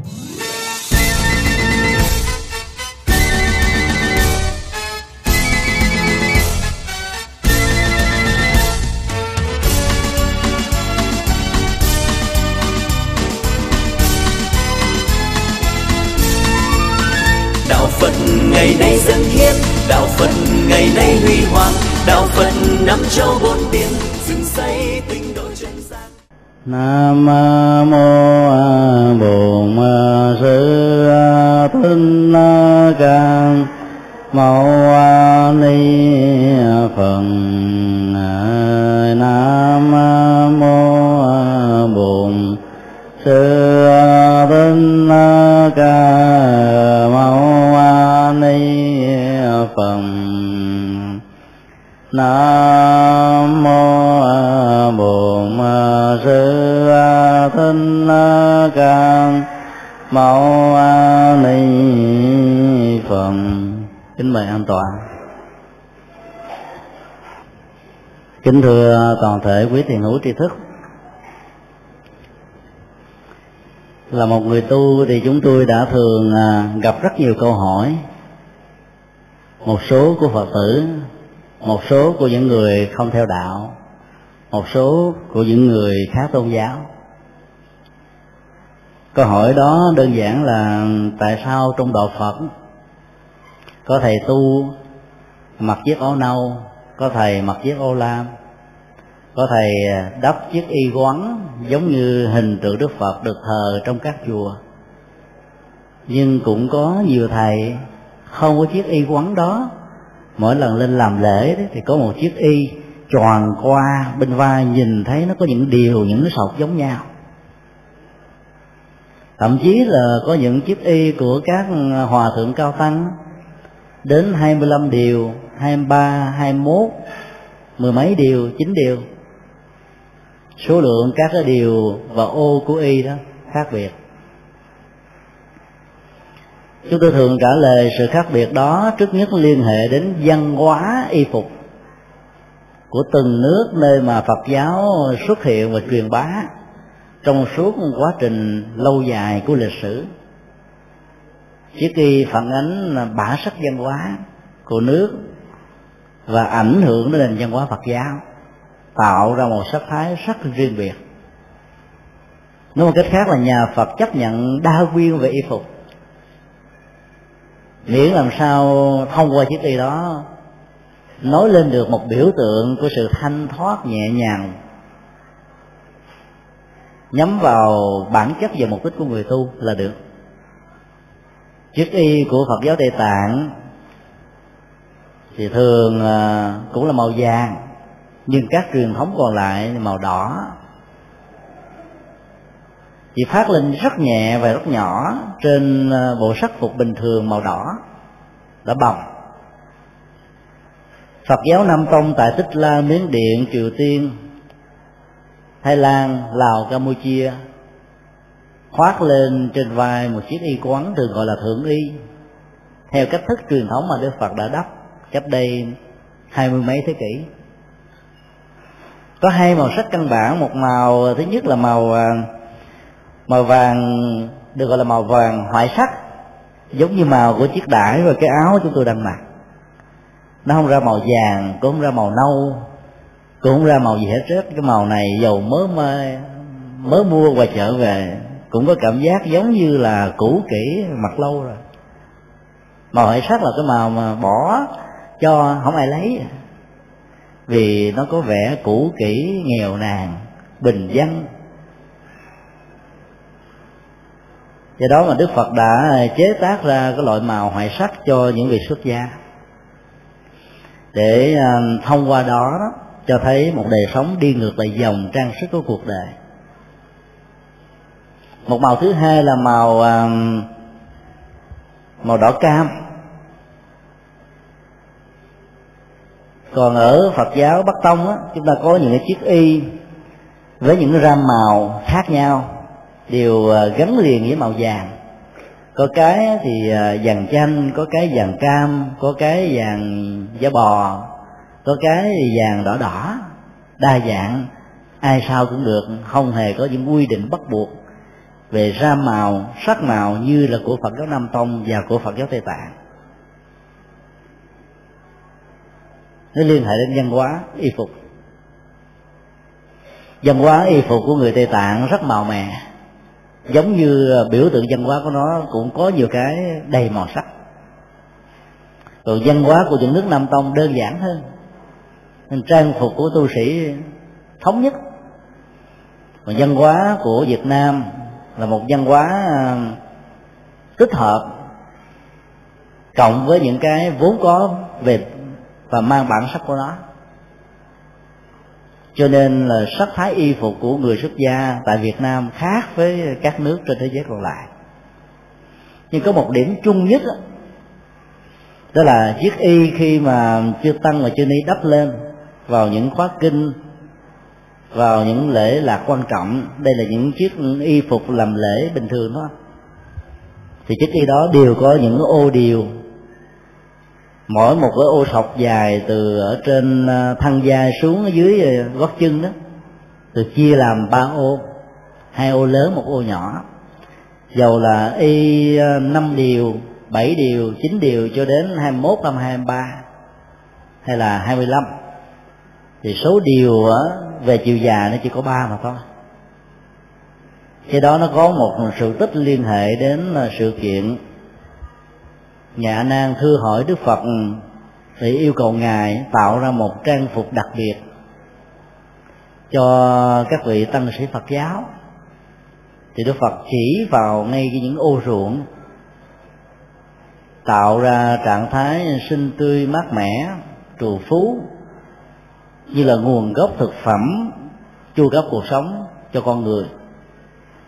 đạo phật ngày nay dân hiến, đạo phật ngày nay huy hoàng, đạo phật năm châu bốn biển dựng xây tinh độ chân gian. Nam mô A Bồ kính toàn. Kính thưa toàn thể quý thiền hữu tri thức. Là một người tu thì chúng tôi đã thường à, gặp rất nhiều câu hỏi. Một số của phật tử, một số của những người không theo đạo, một số của những người khác tôn giáo. Câu hỏi đó đơn giản là tại sao trong đạo phật có thầy tu mặc chiếc áo nâu có thầy mặc chiếc ô lam có thầy à, đắp chiếc y quấn giống như hình tượng đức phật được thờ trong các chùa. Nhưng cũng có nhiều thầy không có chiếc y quấn đó. Mỗi lần lên làm lễ đấy, thì có một chiếc y tròn qua bên vai nhìn thấy nó có những điều những cái sọc giống nhau. Thậm chí là có những chiếc y của các à, hòa thượng cao tăng đến 25 điều 23, 21 mười mấy điều, chín điều. Số lượng các cái điều và ô của y đó khác biệt. Chúng tôi thường trả lời sự khác biệt đó trước nhất liên hệ đến văn hóa y phục của từng nước nơi mà phật giáo xuất hiện và truyền bá trong suốt quá trình lâu dài của lịch sử chiếc y phản ánh bả sắc văn hóa của nước và ảnh hưởng đến nền văn hóa phật giáo, tạo ra một sắc thái rất riêng biệt. Nói một cách khác là nhà phật chấp nhận đa nguyên về y phục. Miễn làm sao thông qua chiếc y đó nói lên được một biểu tượng của sự thanh thoát nhẹ nhàng, nhắm vào bản chất và mục đích của người tu là được chiếc y của phật giáo tây tạng thì thường à, cũng là màu vàng nhưng các truyền thống còn lại màu đỏ. Chỉ phát lên rất nhẹ và rất nhỏ trên à, bộ sắc phục bình thường màu đỏ đã bồng. Phật giáo Nam Tông tại Tích La, Miến Điện, Triều Tiên, Thái Lan, Lào, Campuchia khoác lên trên vai một chiếc y quán thường gọi là thượng y. Theo cách thức truyền thống mà Đức Phật đã đắp cách đây hai mươi mấy thế kỷ. Có hai màu sắc căn bản một màu thứ nhất là màu à, màu vàng được gọi là màu vàng hoại sắc giống như màu của chiếc đải và cái áo chúng tôi đang mặc. Nó không ra màu vàng cũng không ra màu nâu cũng không ra màu gì hết rớt cái màu này dầu mới mới, mới mua và trở về cũng có cảm giác giống như là cũ kỹ mặc lâu rồi. Màu hệ sắc là cái màu mà bỏ cho không ai lấy. Vì nó có vẻ cũ kỹ nghèo nàn bình dân. Do đó mà đức phật đã chế tác ra cái loại màu hoại sắc cho những vị xuất gia. Để à, thông qua đó, đó cho thấy một đời sống đi ngược lại dòng trang sức của cuộc đời một màu thứ hai là màu à, màu đỏ cam. Còn ở Phật giáo Bắc Tông á, chúng ta có những cái chiếc y với những ram màu khác nhau đều à, gắn liền với màu vàng. Có cái thì à, vàng chanh có cái vàng cam có cái vàng da bò có cái thì vàng đỏ đỏ đa dạng. Ai sao cũng được không hề có những quy định bắt buộc về ra màu, sắc màu như là của phật giáo nam tông và của phật giáo tây tạng. Nó liên hệ đến văn hóa, y phục. Văn hóa, y phục của người tây tạng rất màu mè. Giống như à, biểu tượng văn hóa của nó cũng có nhiều cái đầy màu sắc. Còn văn hóa của những nước nam tông đơn giản hơn. Nên trang phục của tu sĩ thống nhất. Còn văn hóa của việt nam là một văn hóa à, tích hợp cộng với những cái vốn có về và mang bản sắc của nó. Cho nên là sắc thái y phục của người xuất gia tại Việt Nam khác với các nước trên thế giới còn lại. Nhưng có một điểm chung nhất đó, đó là chiếc y khi mà chưa tăng và chưa ni đắp lên vào những khóa kinh vào những lễ lạc quan trọng. Đây là những chiếc y phục làm lễ bình thường đó. Thì chiếc y đó đều có những ô điều. Mỗi một cái ô sọc dài từ ở trên à, thân dài xuống ở dưới à, gót chân đó, được chia làm ba ô. Hai ô lớn, một ô nhỏ. Dầu là y à, năm điều, bảy điều, chín điều cho đến hai mươi 21 năm, hai ba, hay là hai mươi lăm. Thì số điều về chiều dài nó chỉ có ba mà thôi. Cái đó nó có một sự tích liên hệ đến à, sự kiện nhà nan thưa hỏi đức phật ừ, thì yêu cầu ngài tạo ra một trang phục đặc biệt cho các vị tăng sĩ phật giáo. Thì đức phật chỉ vào ngay những ô ruộng, tạo ra trạng thái sinh tươi mát mẻ, trù phú như là nguồn gốc thực phẩm chu cấp cuộc sống cho con người.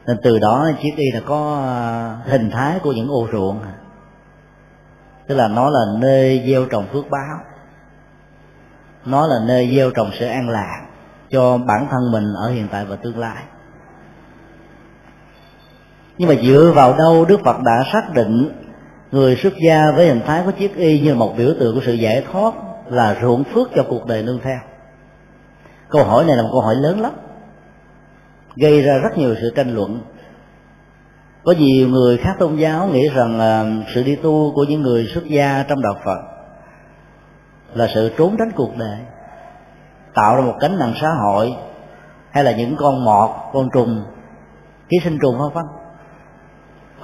Nên từ đó chiếc y là có à, hình thái của những ô ruộng. Tức là nó là nơi gieo trồng phước báo. Nó là nơi gieo trồng sự an lạc cho bản thân mình ở hiện tại và tương lai. Nhưng mà dựa vào đâu đức phật đã xác định người xuất gia với hình thái của chiếc y như một biểu tượng của sự giải thoát là ruộng phước cho cuộc đời nương theo? Câu hỏi này là một câu hỏi lớn lắm. Gây ra rất nhiều sự tranh luận. Có nhiều người khác tôn giáo nghĩ rằng là sự đi tu của những người xuất gia trong đạo phật là sự trốn tránh cuộc đời, tạo ra một cánh nặng xã hội, hay là những con mọt, con trùng, ký sinh trùng không vân.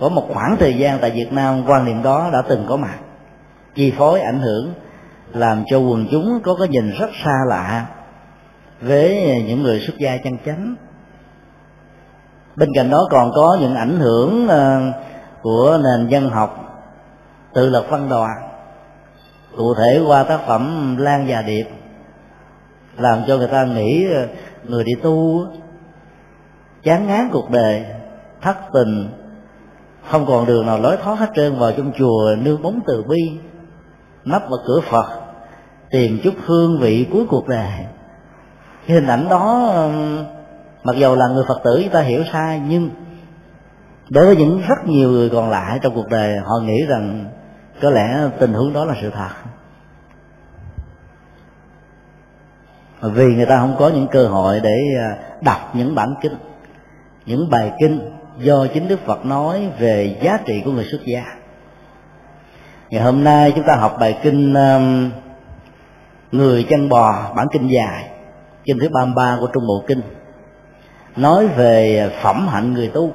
Có một khoảng thời gian tại việt nam, quan niệm đó đã từng có mặt, chi phối ảnh hưởng, làm cho quần chúng có cái nhìn rất xa lạ với những người xuất gia chân chánh. Bên cạnh đó còn có những ảnh hưởng ờ, của nền dân học tự lực văn đoàn cụ thể qua tác phẩm lan và điệp, làm cho người ta nghĩ ờ, người đi tu, chán ngán cuộc đời, thất tình, không còn đường nào lối thoát hết trơn vào trong chùa nương bóng từ bi, nấp vào cửa phật, tìm chút hương vị cuối cuộc đời cái hình ảnh đó, mặc dù là người phật tử chúng ta hiểu sai, nhưng đối với những rất nhiều người còn lại trong cuộc đời, họ nghĩ rằng có lẽ tình huống đó là sự thật. Vì người ta không có những cơ hội để à, đọc những bản kinh, những bài kinh do chính đức phật nói về giá trị của người xuất gia. Ngày hôm nay chúng ta học bài kinh người chân bò, bản kinh dài kinh thứ ba mươi ba của trung bộ kinh. Nói về phẩm hạnh người tu.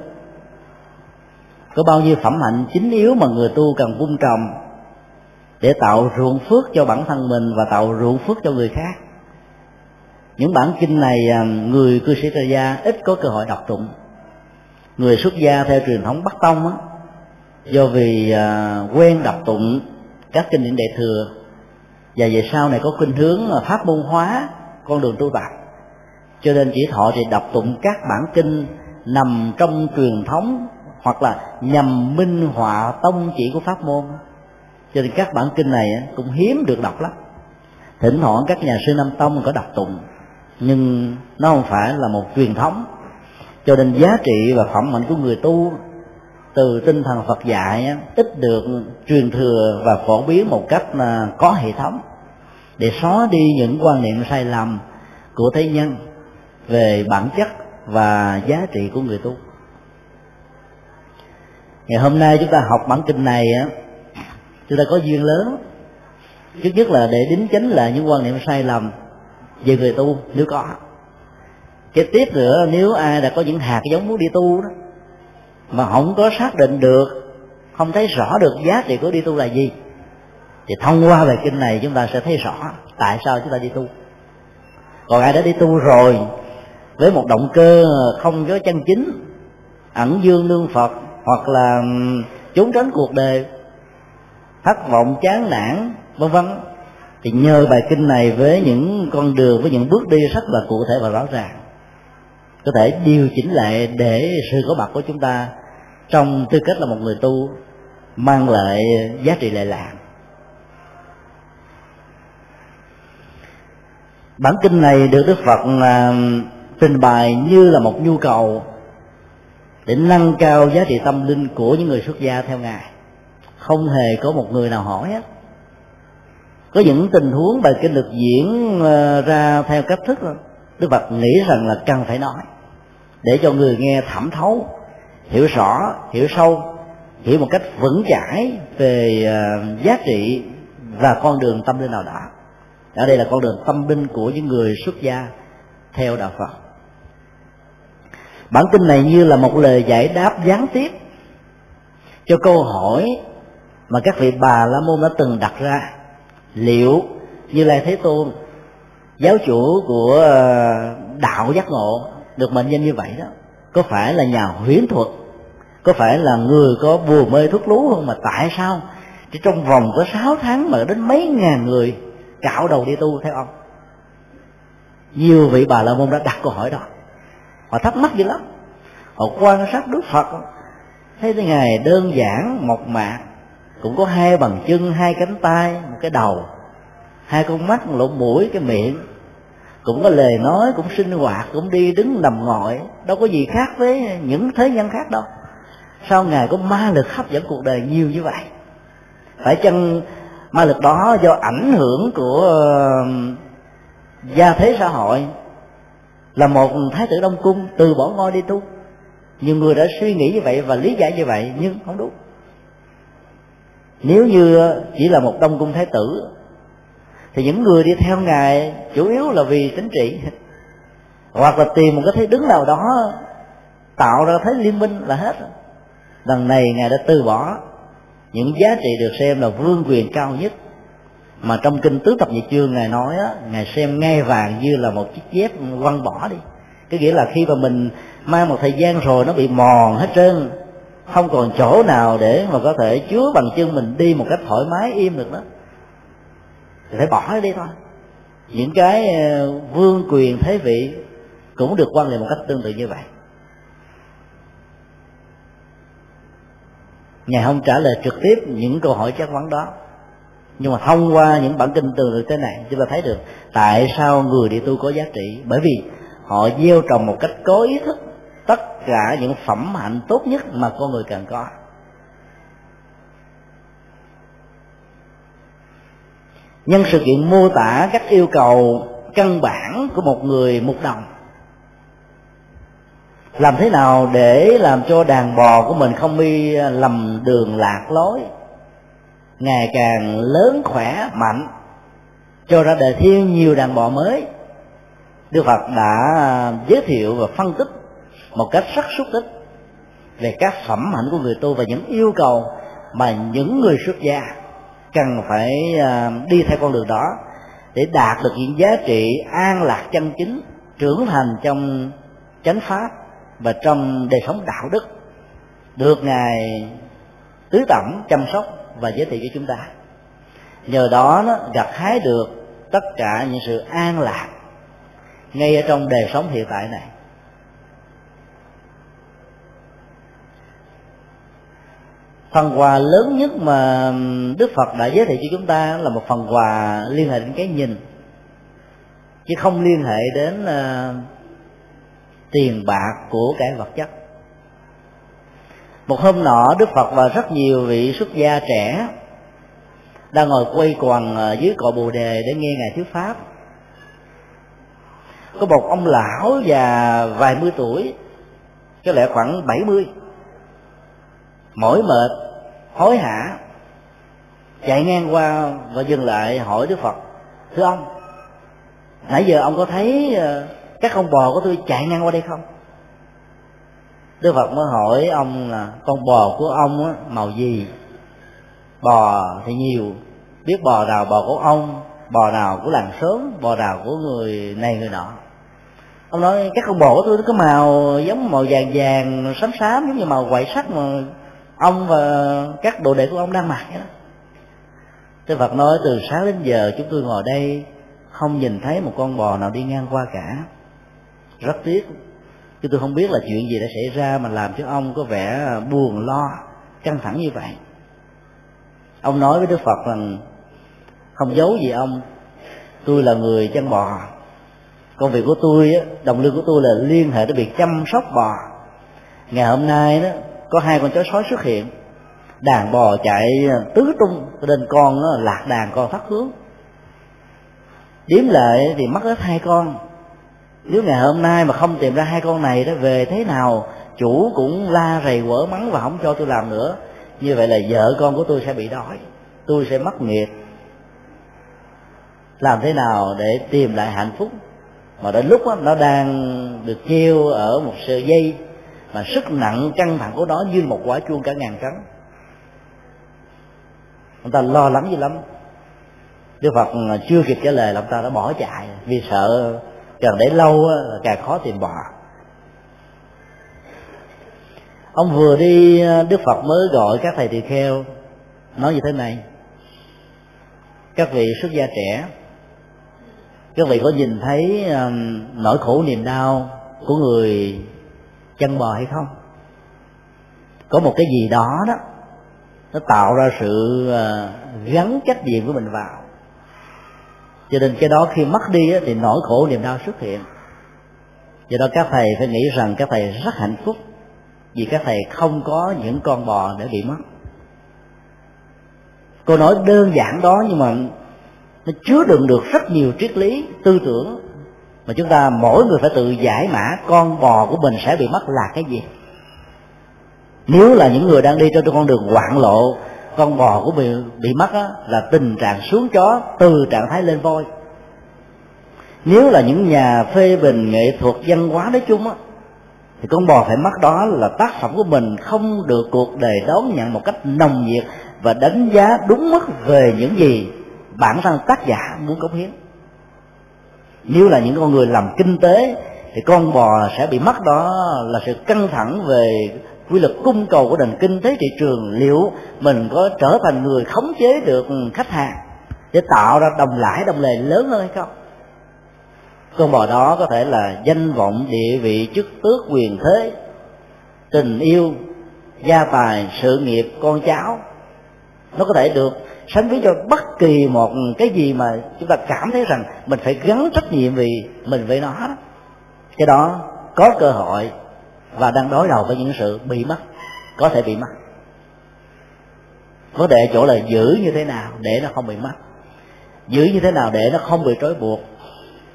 Có bao nhiêu phẩm hạnh chính yếu mà người tu cần vun trồng để tạo ruộng phước cho bản thân mình và tạo ruộng phước cho người khác? Những bản kinh này à, người cư sĩ tại gia ít có cơ hội đọc tụng. Người xuất gia theo truyền thống bắc tông á, do vì à, quen đọc tụng các kinh điển đại thừa, và về sau này có khuynh hướng à, pháp môn hóa con đường tu tập. Cho nên chỉ thọ thì đọc tụng các bản kinh nằm trong truyền thống hoặc là nhằm minh họa tông chỉ của pháp môn. Cho nên các bản kinh này cũng hiếm được đọc lắm. Thỉnh thoảng các nhà sư nam tông có đọc tụng, nhưng nó không phải là một truyền thống. Cho nên giá trị và phẩm hạnh của người tu từ tinh thần Phật dạy ít được truyền thừa và phổ biến một cách à, có hệ thống để xóa đi những quan niệm sai lầm của thế nhân về bản chất và giá trị của người tu. Ngày hôm nay chúng ta học bản kinh này á, chúng ta có duyên lớn. Trước nhất là để đính chính lại những quan niệm sai lầm về người tu, nếu có. Cái tiếp nữa, nếu ai đã có những hạt giống muốn đi tu đó, mà không có xác định được, không thấy rõ được giá trị của đi tu là gì thì thông qua bài kinh này chúng ta sẽ thấy rõ tại sao chúng ta đi tu. Còn ai đã đi tu rồi, với một động cơ không có chân chính, ẩn dương lương phật, hoặc là trốn tránh cuộc đời, thất vọng, chán nản, vân vân, thì nhờ bài kinh này với những con đường, với những bước đi rất là cụ thể và rõ ràng, có thể điều chỉnh lại để sự có mặt của chúng ta trong tư cách là một người tu, mang lại giá trị lệ lạc. Bản kinh này được đức phật à, trình bày như là một nhu cầu để nâng cao giá trị tâm linh của những người xuất gia theo ngài. Không hề có một người nào hỏi hết có những tình huống bài kinh được diễn à, ra theo cách thức đức phật nghĩ rằng là cần phải nói để cho người nghe thẩm thấu hiểu rõ hiểu sâu hiểu một cách vững chãi về à, giá trị và con đường tâm linh nào đó ở đây là con đường tâm linh của những người xuất gia theo đạo phật. Bản kinh này như là một lời giải đáp gián tiếp cho câu hỏi mà các vị bà la môn đã từng đặt ra. Liệu như lai thế tôn, giáo chủ của ờ, đạo giác ngộ được mệnh danh như vậy đó, có phải là nhà huyễn thuật? Có phải là người có bùa mê thuốc lú không? Mà tại sao chỉ trong vòng có 6 tháng mà đến mấy ngàn người cạo đầu đi tu theo ông nhiều vị bà la môn đã đặt câu hỏi đó. Họ thắc mắc dữ lắm. Họ quan sát đức phật. Thấy cái ngày đơn giản, mộc mạc. Cũng có hai bàn chân, hai cánh tay, một cái đầu, hai con mắt, một lỗ mũi, cái miệng. Cũng có lời nói, cũng sinh hoạt, cũng đi đứng nằm ngồi. Đâu có gì khác với những thế nhân khác đâu. Sao ngài có ma lực hấp dẫn cuộc đời nhiều như vậy. Phải chăng ma lực đó do ảnh hưởng của gia thế xã hội. Là một thái tử đông cung từ bỏ ngôi đi tu. Nhiều người đã suy nghĩ như vậy và lý giải như vậy, nhưng không đúng. Nếu như chỉ là một đông cung thái tử, thì những người đi theo ngài chủ yếu là vì chính trị. Hoặc là tìm một cái thế đứng nào đó, tạo ra thế liên minh là hết. Lần này ngài đã từ bỏ những giá trị được xem là vương quyền cao nhất. Mà trong kinh tứ thập nhị chương ngài nói á, ngài xem ngai vàng như là một chiếc dép quăng bỏ đi. Cái nghĩa là khi mà mình mang một thời gian rồi nó bị mòn hết trơn, không còn chỗ nào để mà có thể chứa bằng chân mình đi một cách thoải mái, im được đó thì phải bỏ đi thôi. Những cái ờ, vương quyền thế vị cũng được quan niệm một cách tương tự như vậy. Ngài không trả lời trực tiếp những câu hỏi chất vấn đó. Nhưng mà thông qua những bản kinh từ được thế này, chúng ta thấy được tại sao người đi tu có giá trị. Bởi vì họ gieo trồng một cách có ý thức tất cả những phẩm hạnh tốt nhất mà con người cần có. Nhân sự kiện mô tả các yêu cầu căn bản của một người mục đồng làm thế nào để làm cho đàn bò của mình không đi à, lầm đường lạc lối? Ngày càng lớn khỏe, mạnh, cho ra đời thêm nhiều đàn bò mới. Đức phật đã giới thiệu và phân tích một cách rất xúc tích về các phẩm hạnh của người tu và những yêu cầu mà những người xuất gia cần phải à, đi theo con đường đó để đạt được những giá trị an lạc chân chính, trưởng thành trong chánh pháp và trong đời sống đạo đức, được ngài tứ tẩm chăm sóc và giới thiệu cho chúng ta. Nhờ đó nó gặt hái được tất cả những sự an lạc ngay ở trong đời sống hiện tại này. Phần quà lớn nhất mà đức phật đã giới thiệu cho chúng ta là một phần quà liên hệ đến cái nhìn. Chứ không liên hệ đến à, tiền bạc của cái vật chất. Một hôm nọ, đức phật và rất nhiều vị xuất gia trẻ đang ngồi quay quần dưới cội bồ đề để nghe ngài thuyết pháp. Có một ông lão già vài mươi tuổi, có lẽ khoảng bảy mươi, mỏi mệt, hối hả, chạy ngang qua và dừng lại hỏi đức phật, thưa ông, nãy giờ ông có thấy ờ, các con bò của tôi chạy ngang qua đây không? Đức phật mới hỏi ông là con bò của ông á, màu gì? Bò thì nhiều biết bò nào bò của ông bò nào của làng sớm bò nào của người này người nọ. Ông nói các con bò của tôi nó có màu giống màu vàng vàng xám xám giống như màu quậy sắt mà ông và các đồ đệ của ông đang mặc đó. Đức Phật nói từ sáng đến giờ chúng tôi ngồi đây không nhìn thấy một con bò nào đi ngang qua cả rất tiếc. Chứ tôi không biết là chuyện gì đã xảy ra mà làm cho ông có vẻ buồn lo, căng thẳng như vậy. Ông nói với đức phật rằng, không giấu gì ông, tôi là người chăn bò. Công việc của tôi đồng lương của tôi là liên hệ tới việc chăm sóc bò. Ngày hôm nay đó, có hai con chó sói xuất hiện. Đàn bò chạy tứ tung nên con lạc đàn con thất hướng. Điếm lại thì mất hết hai con nếu ngày hôm nay mà không tìm ra hai con này đó về thế nào? Chủ cũng la rầy quở mắng và không cho tôi làm nữa. Như vậy là vợ con của tôi sẽ bị đói. Tôi sẽ mất nghiệp. Làm thế nào để tìm lại hạnh phúc? Mà đến lúc đó, nó đang được treo ở một sợi dây mà sức nặng căng thẳng của nó như một quả chuông cả ngàn cân ông ta lo lắng dữ lắm. Đức phật chưa kịp trả lời là ông ta đã bỏ chạy vì sợ càng để lâu là càng khó tìm bò ông vừa đi à, đức phật mới gọi các thầy tỳ kheo, nói như thế này. Các vị xuất gia trẻ, các vị có nhìn thấy à, nỗi khổ niềm đau của người chăn bò hay không? Có một cái gì đó đó, nó tạo ra sự à, gắn trách nhiệm của mình vào cho nên cái đó khi mất đi thì nỗi khổ niềm đau xuất hiện. Do đó các thầy phải nghĩ rằng các thầy rất hạnh phúc vì các thầy không có những con bò để bị mất. Câu nói đơn giản đó nhưng mà nó chứa đựng được rất nhiều triết lý, tư tưởng mà chúng ta mỗi người phải tự giải mã con bò của mình sẽ bị mất là cái gì. Nếu là những người đang đi trên con đường hoạn lộ con bò của bị bị mất á, là tình trạng xuống chó từ trạng thái lên voi. Nếu là những nhà phê bình nghệ thuật văn hóa nói chung á thì con bò phải mất đó là tác phẩm của mình không được cuộc đời đón nhận một cách nồng nhiệt và đánh giá đúng mức về những gì bản thân tác giả muốn cống hiến. Nếu là những con người làm kinh tế thì con bò sẽ bị mất đó là sự căng thẳng về quy luật cung cầu của nền kinh tế thị trường liệu mình có trở thành người khống chế được khách hàng để tạo ra đồng lãi, đồng lề lớn hơn hay không? Con bò đó có thể là danh vọng, địa vị, chức tước, quyền thế, tình yêu, gia tài, sự nghiệp, con cháu. Nó có thể được sánh ví cho bất kỳ một cái gì mà chúng ta cảm thấy rằng mình phải gắn trách nhiệm vì mình với nó đó. Cái đó có cơ hội và đang đối đầu với những sự bị mất, có thể bị mất. Vấn đề chỗ là giữ như thế nào để nó không bị mất? Giữ như thế nào để nó không bị trói buộc?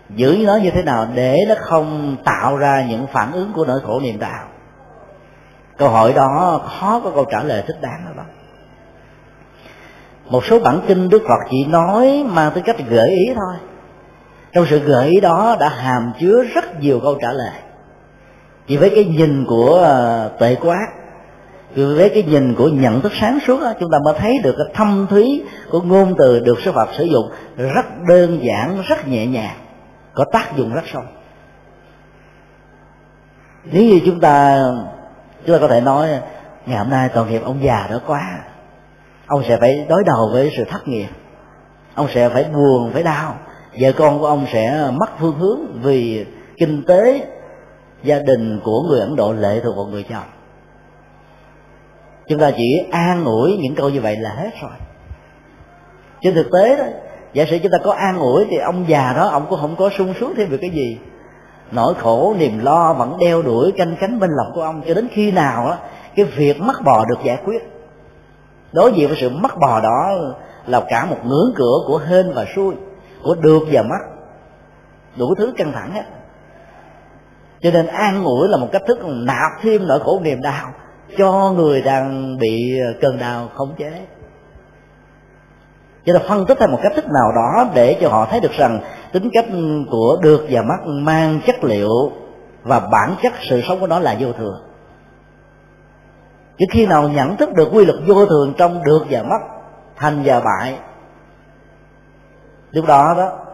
Giữ nó như thế nào để nó không tạo ra những phản ứng của nỗi khổ niềm đạo câu hỏi đó khó có câu trả lời thích đáng đâu đó. Một số bản kinh đức phật chỉ nói mang tính cách gợi ý thôi. Trong sự gợi ý đó đã hàm chứa rất nhiều câu trả lời chỉ với cái nhìn của tệ tuệ quát vì với cái nhìn của nhận thức sáng suốt đó, chúng ta mới thấy được cái thâm thúy của ngôn từ được sư Phật sử dụng rất đơn giản rất nhẹ nhàng có tác dụng rất sâu. Nếu như chúng ta chúng ta có thể nói ngày hôm nay tội nghiệp ông già đó quá ông sẽ phải đối đầu với sự thất nghiệp ông sẽ phải buồn phải đau vợ con của ông sẽ mất phương hướng vì kinh tế gia đình của người ấn độ lệ thuộc vào người chồng chúng ta chỉ an ủi những câu như vậy là hết rồi. Trên thực tế đó giả sử chúng ta có an ủi thì ông già đó ông cũng không có sung sướng thêm được cái gì. Nỗi khổ niềm lo vẫn đeo đuổi canh cánh bên lòng của ông cho đến khi nào đó, cái việc mất bò được giải quyết. Đối diện với sự mất bò đó là cả một ngưỡng cửa của hên và xui của được và mất. Đủ thứ căng thẳng hết cho nên an ủi là một cách thức nạp thêm nỗi khổ niềm đau cho người đang bị ờ, cơn đau khống chế. Cho nên phân tích theo một cách thức nào đó để cho họ thấy được rằng tính cách của được và mất mang chất liệu và bản chất sự sống của nó là vô thường. Chứ khi nào nhận thức được quy luật vô thường trong được và mất thành và bại, lúc đó đó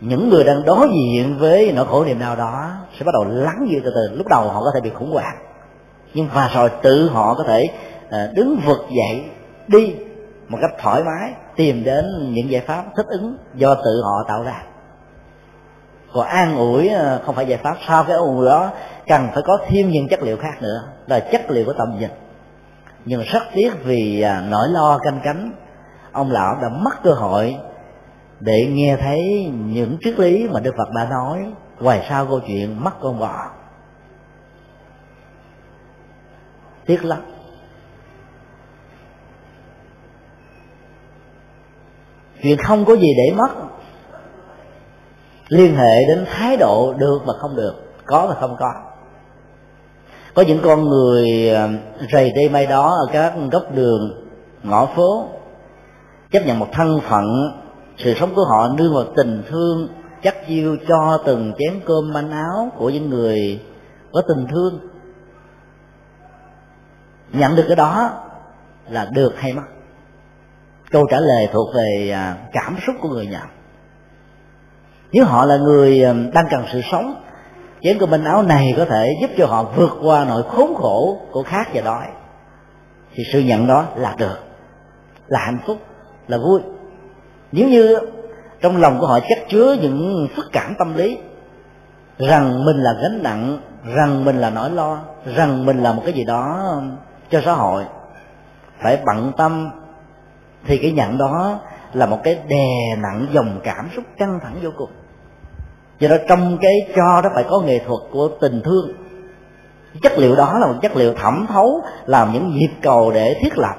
những người đang đối diện với nỗi khổ niềm đau đó sẽ bắt đầu lắng dịu từ từ. Lúc đầu họ có thể bị khủng hoảng, nhưng và rồi tự họ có thể ờ, đứng vực dậy đi một cách thoải mái, tìm đến những giải pháp thích ứng do tự họ tạo ra. Còn an ủi ờ, không phải giải pháp, sau cái an ủi đó cần phải có thêm những chất liệu khác nữa, là chất liệu của tầm nhìn. Nhưng rất tiếc vì à, nỗi lo canh cánh, ông lão đã mất cơ hội để nghe thấy những triết lý mà đức phật đã nói ngoài sau câu chuyện mất con bò. Tiếc lắm. Chuyện không có gì để mất. Liên hệ đến thái độ được và không được, có và không có. Có những con người à, rầy đây may đó ở các góc đường, ngõ phố, chấp nhận một thân phận sự sống của họ nương vào tình thương chắc chiêu cho từng chén cơm manh áo của những người có tình thương. Nhận được cái đó là được hay mất? Câu trả lời thuộc về à, cảm xúc của người nhận nếu họ là người à, đang cần sự sống, chén cơm manh áo này có thể giúp cho họ vượt qua nỗi khốn khổ của khát và đói, thì sự nhận đó là được, là hạnh phúc, là vui nếu như trong lòng của họ chất chứa những phức cảm tâm lý, rằng mình là gánh nặng, rằng mình là nỗi lo, rằng mình là một cái gì đó cho xã hội, phải bận tâm, thì cái nhận đó là một cái đè nặng dòng cảm xúc căng thẳng vô cùng. Do đó trong cái cho đó phải có nghệ thuật của tình thương. Chất liệu đó là một chất liệu thẩm thấu, làm những nhịp cầu để thiết lập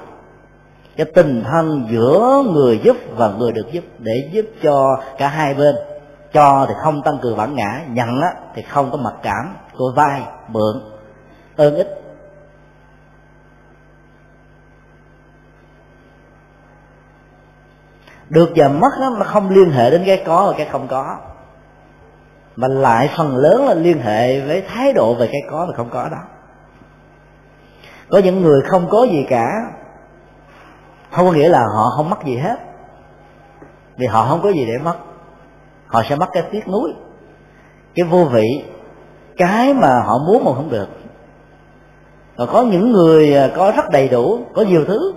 cái tình thân giữa người giúp và người được giúp để giúp cho cả hai bên. Cho thì không tăng cường bản ngã nhận á, thì không có mặc cảm của vai mượn. Ơn ích. Được và mất đó, nó không liên hệ đến cái có và cái không có. Mà lại phần lớn là liên hệ với thái độ về cái có và không có đó. Có những người không có gì cả không có nghĩa là họ không mất gì hết. Vì họ không có gì để mất họ sẽ mất cái tiếc nuối. Cái vô vị cái mà họ muốn mà không được. Và có những người à, có rất đầy đủ có nhiều thứ.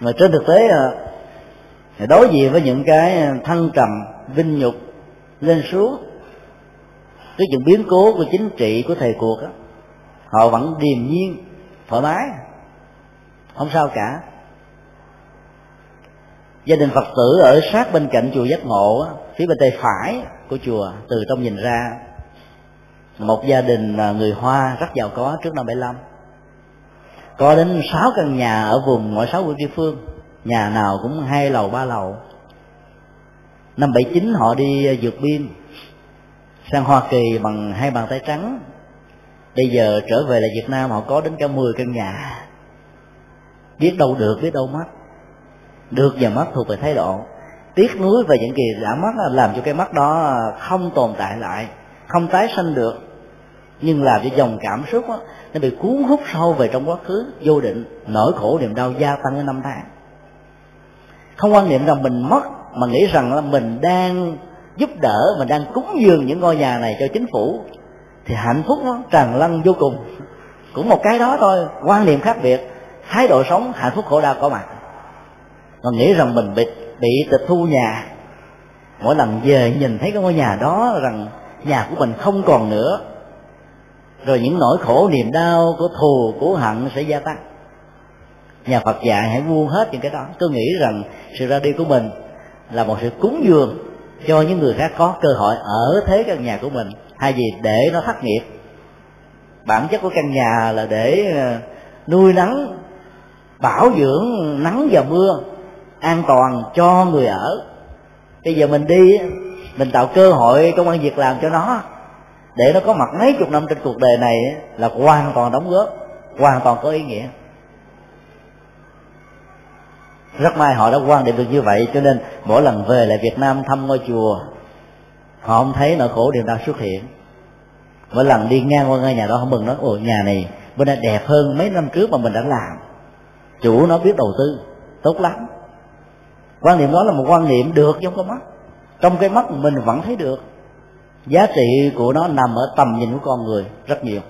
Mà trên thực tế à, đối diện với những cái à, thăng trầm vinh nhục lên xuống cái những biến cố của chính trị của thời cuộc đó, họ vẫn điềm nhiên thoải mái. Không sao cả gia đình phật tử ở sát bên cạnh chùa giác ngộ phía bên tay phải của chùa, từ trong nhìn ra, một gia đình à, người hoa rất giàu có trước năm 75 có đến sáu căn nhà ở vùng ngoại sáu của địa phương, nhà nào cũng hai lầu, ba lầu. Năm 79 họ đi vượt biên, sang Hoa Kỳ bằng hai bàn tay trắng. Bây giờ trở về lại Việt Nam, họ có đến cả 10 căn nhà. Biết đâu được, biết đâu mất được và mất thuộc về thái độ. Tiếc nuối về những gì đã mất làm cho cái mắt đó không tồn tại lại không tái sanh được nhưng làm cho dòng cảm xúc đó, nó bị cuốn hút sâu về trong quá khứ vô định nỗi khổ niềm đau gia tăng ở năm tháng. Không quan niệm rằng mình mất mà nghĩ rằng là mình đang giúp đỡ mình đang cúng dường những ngôi nhà này cho chính phủ thì hạnh phúc nó tràn lăn vô cùng. Cũng một cái đó thôi quan niệm khác biệt thái độ sống hạnh phúc khổ đau có mặt còn nghĩ rằng mình bị bị tịch thu nhà. Mỗi lần về nhìn thấy cái ngôi nhà đó rằng nhà của mình không còn nữa. Rồi những nỗi khổ, niềm đau của thù, của hận sẽ gia tăng. Nhà phật dạy hãy buông hết những cái đó. Tôi nghĩ rằng sự ra đi của mình là một sự cúng dường cho những người khác có cơ hội ở thế căn nhà của mình hay gì để nó thất nghiệp. Bản chất của căn nhà là để ờ, nuôi nắng, bảo dưỡng nắng và mưa an toàn cho người ở. Bây giờ mình đi, mình tạo cơ hội công an việc làm cho nó. Để nó có mặt mấy chục năm trên cuộc đời này là hoàn toàn đóng góp, hoàn toàn có ý nghĩa. Rất may họ đã quan điểm được như vậy, cho nên mỗi lần về lại Việt Nam thăm ngôi chùa, họ không thấy nỗi khổ điều đau xuất hiện. Mỗi lần đi ngang qua ngôi nhà đó, họ mừng nói ồ, nhà này bên này đẹp hơn mấy năm trước mà mình đã làm. Chủ nó biết đầu tư, tốt lắm quan niệm đó là một quan niệm được trong con mắt trong cái mắt mình vẫn thấy được. Giá trị của nó nằm ở tầm nhìn của con người rất nhiều.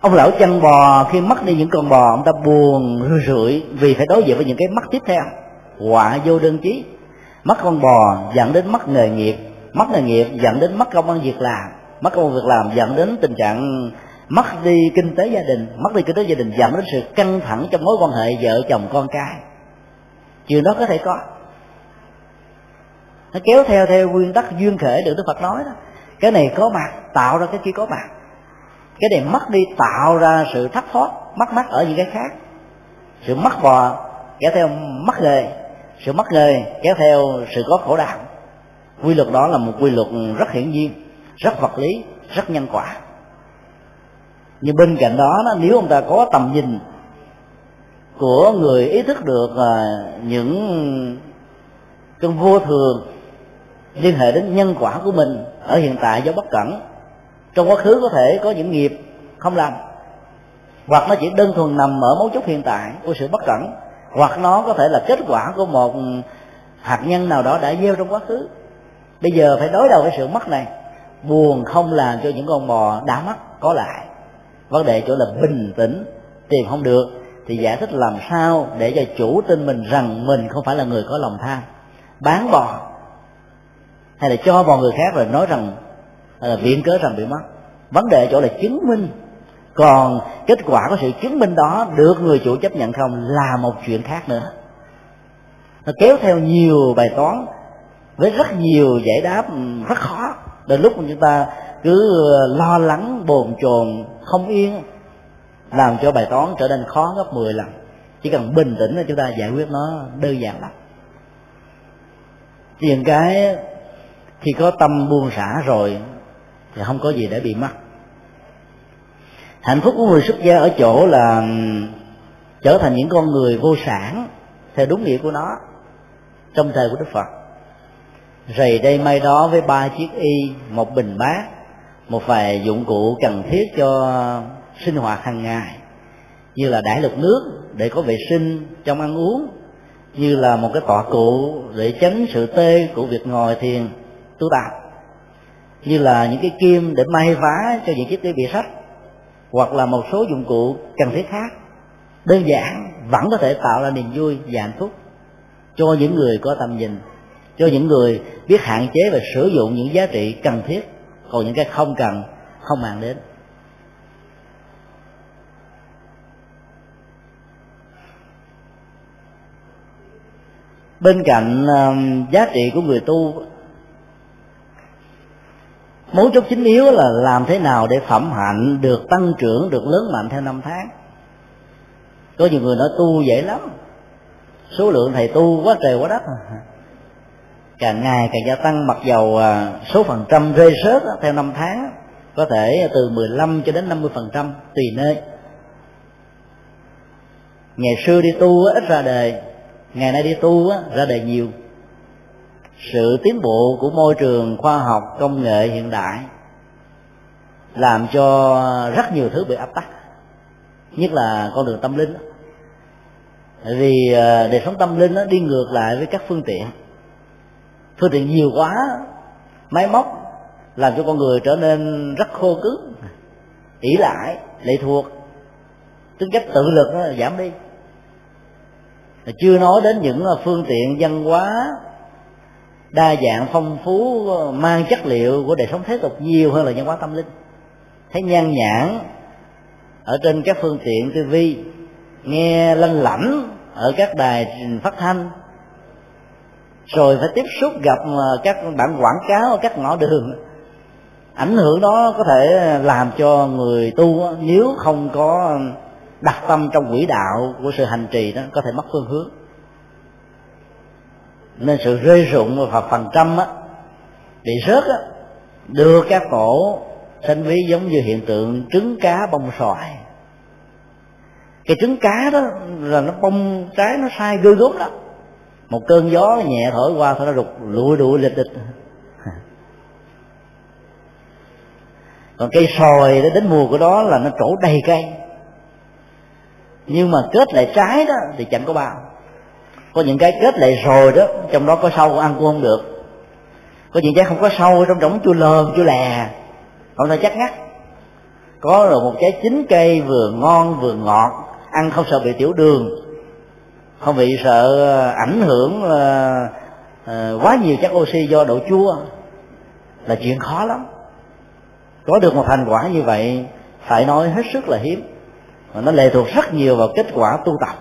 Ông lão chăn bò khi mất đi những con bò, ông ta buồn rượi vì phải đối diện với những cái mắt tiếp theo. Họa vô đơn chí. Mất con bò dẫn đến mất nghề nghiệp. Mất nghề nghiệp dẫn đến mất công ăn việc làm. Mất công ăn việc làm dẫn đến tình trạng mất đi kinh tế gia đình. Mất đi kinh tế gia đình dẫn đến sự căng thẳng trong mối quan hệ vợ chồng con cái chuyện đó có thể có. Nó kéo theo theo nguyên tắc duyên khể được đức phật nói đó. Cái này có mặt tạo ra cái kia có mặt. Cái này mất đi tạo ra sự thất thoát mất mát ở những cái khác. Sự mất bò kéo theo mất nghề. Sự mất nghề kéo theo sự có khổ đau. Quy luật đó là một quy luật rất hiển nhiên rất vật lý rất nhân quả. Nhưng bên cạnh đó, đó nếu ông ta có tầm nhìn của người ý thức được uh, những cơn vô thường liên hệ đến nhân quả của mình ở hiện tại do bất cẩn. Trong quá khứ có thể có những nghiệp không làm hoặc nó chỉ đơn thuần nằm ở mấu chốt hiện tại của sự bất cẩn hoặc nó có thể là kết quả của một hạt nhân nào đó đã gieo trong quá khứ. Bây giờ phải đối đầu với sự mất này buồn không làm cho những con bò đã mất có lại. Vấn đề chỗ là bình tĩnh tìm không được thì giải thích làm sao để cho chủ tin mình rằng mình không phải là người có lòng tham. Bán bò hay là cho bò người khác rồi nói rằng là viện cớ rằng bị mất. Vấn đề chỗ là chứng minh. Còn kết quả của sự chứng minh đó được người chủ chấp nhận không là một chuyện khác nữa. Nó kéo theo nhiều bài toán với rất nhiều giải đáp ừ, rất khó. Đến lúc mà chúng ta cứ ờ, lo lắng, bồn chồn, không yên làm cho bài toán trở nên khó gấp 10 lần. Chỉ cần bình tĩnh là chúng ta giải quyết nó đơn giản lắm. Tiền cái khi có tâm buông xả rồi thì không có gì để bị mất. Hạnh phúc của người xuất gia ở chỗ là trở thành những con người vô sản theo đúng nghĩa của nó trong thời của đức phật. Rầy đây may đó với ba chiếc y, một bình bát, một vài dụng cụ cần thiết cho sinh hoạt hàng ngày, như là đãi lục nước để có vệ sinh trong ăn uống, như là một cái tọa cụ để tránh sự tê của việc ngồi thiền, tu tập, như là những cái kim để may vá cho những chiếc cái bị sách, hoặc là một số dụng cụ cần thiết khác. Đơn giản, vẫn có thể tạo ra niềm vui và hạnh phúc cho những người có tầm nhìn, cho những người biết hạn chế và sử dụng những giá trị cần thiết, còn những cái không cần, không mang đến. Bên cạnh uh, giá trị của người tu mấu chốt chính yếu là làm thế nào để phẩm hạnh được tăng trưởng được lớn mạnh theo năm tháng. Có nhiều người nói tu dễ lắm. Số lượng thầy tu quá trời quá đất. Càng ngày càng gia tăng mặc dầu à, số phần trăm rơi rớt theo năm tháng có thể từ 15 cho đến 50 phần trăm tùy nơi. Ngày xưa đi tu ít ra đời ngày nay đi tu ra đề nhiều. Sự tiến bộ của môi trường khoa học, công nghệ hiện đại làm cho rất nhiều thứ bị áp tắc, nhất là con đường tâm linh. Vì ờ, đời sống tâm linh nó đi ngược lại với các phương tiện. Phương tiện nhiều quá, máy móc làm cho con người trở nên rất khô cứng, ỷ lại, lệ thuộc. Tính cách tự lực nó giảm đi chưa nói đến những ờ, phương tiện văn hóa đa dạng phong phú ờ, mang chất liệu của đời sống thế tục nhiều hơn là văn hóa tâm linh. Thấy nhan nhãn ở trên các phương tiện tv nghe lanh lảnh ở các đài phát thanh, rồi phải tiếp xúc gặp ờ, các bản quảng cáo ở các ngõ đường. Ảnh hưởng đó có thể làm cho người tu nếu không có đặt tâm trong quỹ đạo của sự hành trì đó, có thể mất phương hướng. Nên sự rơi rụng và phần trăm á, bị rớt á, đưa các tổ sanh ví giống như hiện tượng trứng cá bông xoài. Cái trứng cá đó là nó bông trái nó sai ghê gớm lắm. Một cơn gió nhẹ thổi qua thôi nó rụt, lụi đụi lịch địch. Còn cây sòi đó đến mùa của đó là nó trổ đầy cây nhưng mà kết lại trái đó thì chẳng có bao. Có những cái kết lại rồi đó trong đó có sâu ăn cũng không được. Có những trái không có sâu trong trống chua lờm chua lè. Không thể chắc ngắt. Có rồi một trái chín cây vừa ngon vừa ngọt ăn không sợ bị tiểu đường. Không bị sợ ờ, ảnh hưởng uh, quá nhiều chất oxy do độ chua. Là chuyện khó lắm. Có được một thành quả như vậy phải nói hết sức là hiếm mà nó lệ thuộc rất nhiều vào kết quả tu tập.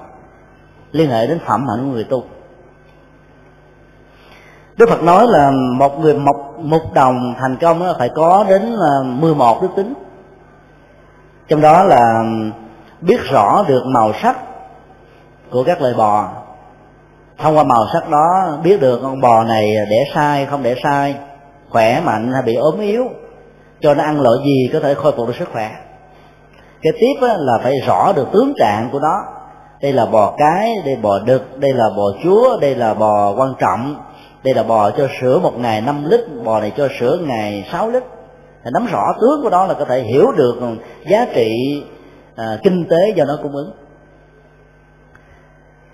Liên hệ đến phẩm hạnh của người tu. Đức Phật nói là một người mộc một đồng thành công phải có đến à, 11 đức tính. Trong đó là biết rõ được màu sắc của các loài bò. Thông qua màu sắc đó biết được con bò này đẻ sai, không đẻ sai, khỏe, mạnh hay bị ốm yếu, cho nó ăn loại gì có thể khôi phục được sức khỏe cái tiếp là phải rõ được tướng trạng của nó. Đây là bò cái đây bò đực đây là bò chúa đây là bò quan trọng. Đây là bò cho sữa một ngày 5 lít bò này cho sữa ngày 6 lít. Thì nắm rõ tướng của nó là có thể hiểu được giá trị à, kinh tế do nó cung ứng.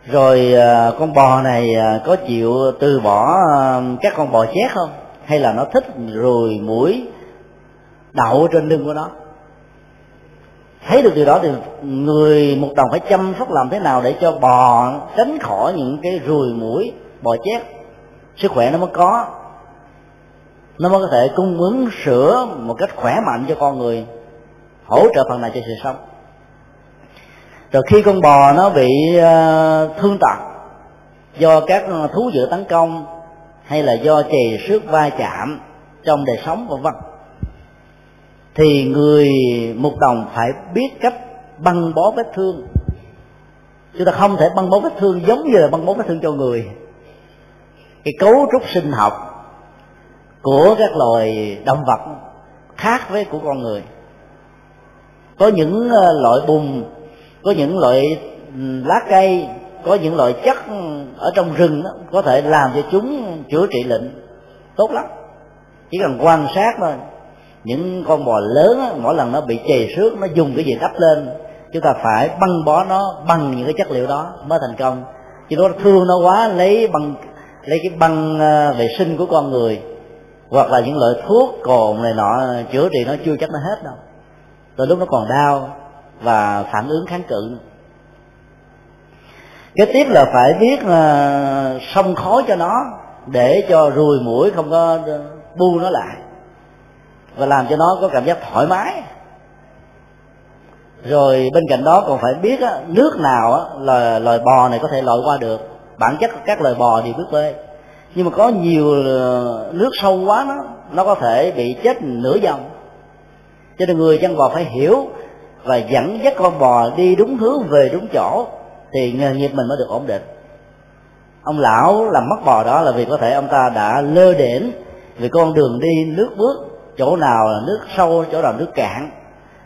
Rồi à, con bò này à, có chịu từ bỏ à, các con bò chét không? Hay là nó thích ruồi mũi đậu trên lưng của nó? Thấy được điều đó thì người một đồng phải chăm sóc làm thế nào để cho bò tránh khỏi những cái ruồi mũi bò chét. Sức khỏe nó mới có. Nó mới có thể cung ứng sữa một cách khỏe mạnh cho con người, hỗ trợ phần này cho sự sống. Rồi khi con bò nó bị ờ, thương tật do các thú dữ tấn công hay là do chì xước va chạm trong đời sống, vân vân thì người mục đồng phải biết cách băng bó vết thương. Chúng ta không thể băng bó vết thương giống như là băng bó vết thương cho người. Cái cấu trúc sinh học của các loài động vật khác với của con người. Có những ờ, loại bùn có những loại lá cây có những loại chất ở trong rừng đó, có thể làm cho chúng chữa trị lệnh tốt lắm. Chỉ cần quan sát thôi những con bò lớn á, mỗi lần nó bị chề xước nó dùng cái gì đắp lên chúng ta phải băng bó nó bằng những cái chất liệu đó mới thành công. Chứ nó thương nó quá lấy bằng lấy cái băng ờ, vệ sinh của con người hoặc là những loại thuốc cồn này nọ chữa trị nó chưa chắc nó hết đâu. Từ lúc nó còn đau và phản ứng kháng cự cái tiếp là phải biết uh, xông khói cho nó để cho ruồi mũi không có ờ, bu nó lại và làm cho nó có cảm giác thoải mái. Rồi bên cạnh đó còn phải biết á, nước nào á, là loài bò này có thể lội qua được. Bản chất các loài bò đều biết bơi. Nhưng mà có nhiều ờ, nước sâu quá nó nó có thể bị chết nửa dòng. Cho nên người chăn bò phải hiểu và dẫn dắt con bò đi đúng hướng về đúng chỗ thì nghề nghiệp mình mới được ổn định. Ông lão làm mất bò đó là vì có thể ông ta đã lơ đễnh vì con đường đi nước bước chỗ nào là nước sâu, chỗ nào nước cạn.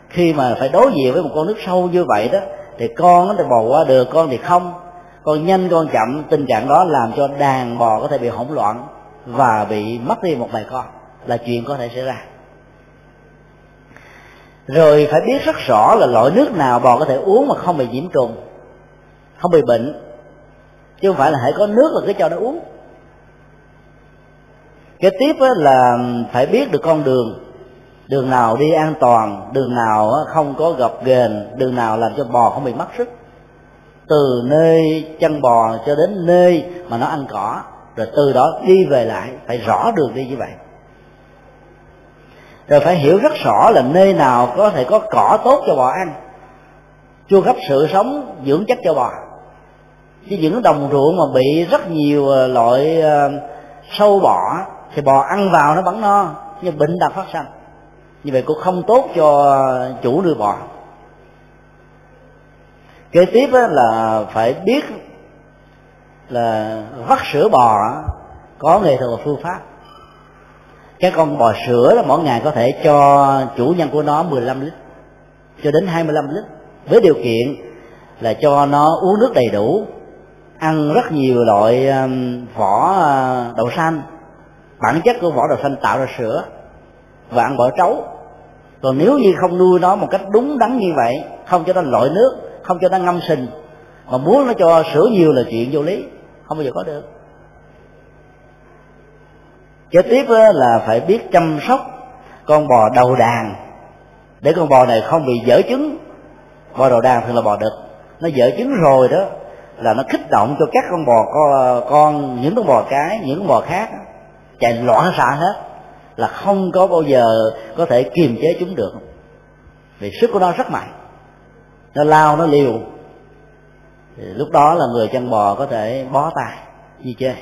Khi mà phải đối diện với một con nước sâu như vậy đó, thì con nó thì bò qua được, con thì không. Con nhanh, con chậm, tình trạng đó làm cho đàn bò có thể bị hỗn loạn và bị mất đi một vài con. Là chuyện có thể xảy ra. Rồi phải biết rất rõ là loại nước nào bò có thể uống mà không bị nhiễm trùng, không bị bệnh. Chứ không phải là hãy có nước là cứ cho nó uống cái tiếp là phải biết được con đường. Đường nào đi an toàn, đường nào không có gập ghềnh, đường nào làm cho bò không bị mất sức từ nơi chân bò cho đến nơi mà nó ăn cỏ, rồi từ đó đi về lại, phải rõ đường đi như vậy. Rồi phải hiểu rất rõ là nơi nào có thể có cỏ tốt cho bò ăn. Chu cấp sự sống, dưỡng chất cho bò. Chứ những đồng ruộng mà bị rất nhiều ờ, loại ờ, sâu bọ thì bò ăn vào nó vẫn no, nhưng bệnh đã phát sinh như vậy cũng không tốt cho chủ nuôi bò. Kế tiếp là phải biết là vắt sữa bò có nghệ thuật và phương pháp. Cái con bò sữa đó mỗi ngày có thể cho chủ nhân của nó 15 lít, cho đến 25 lít, với điều kiện là cho nó uống nước đầy đủ, ăn rất nhiều loại vỏ à, đậu xanh bản chất của vỏ đậu xanh tạo ra sữa và ăn bỏ trấu. Còn nếu như không nuôi nó một cách đúng đắn như vậy không cho nó lội nước không cho nó ngâm sình mà muốn nó cho sữa nhiều là chuyện vô lý không bao giờ có được. Kế tiếp ờ, là phải biết chăm sóc con bò đầu đàn. Để con bò này không bị dở trứng. Bò đầu đàn thường là bò đực. Nó dở trứng rồi đó là nó kích động cho các con bò con, con những con bò cái những con bò khác chạy loạn xạ hết, là không có bao giờ có thể kiềm chế chúng được. Vì sức của nó rất mạnh, nó lao, nó liều. Thì lúc đó là người chăn bò có thể bó tay di chê.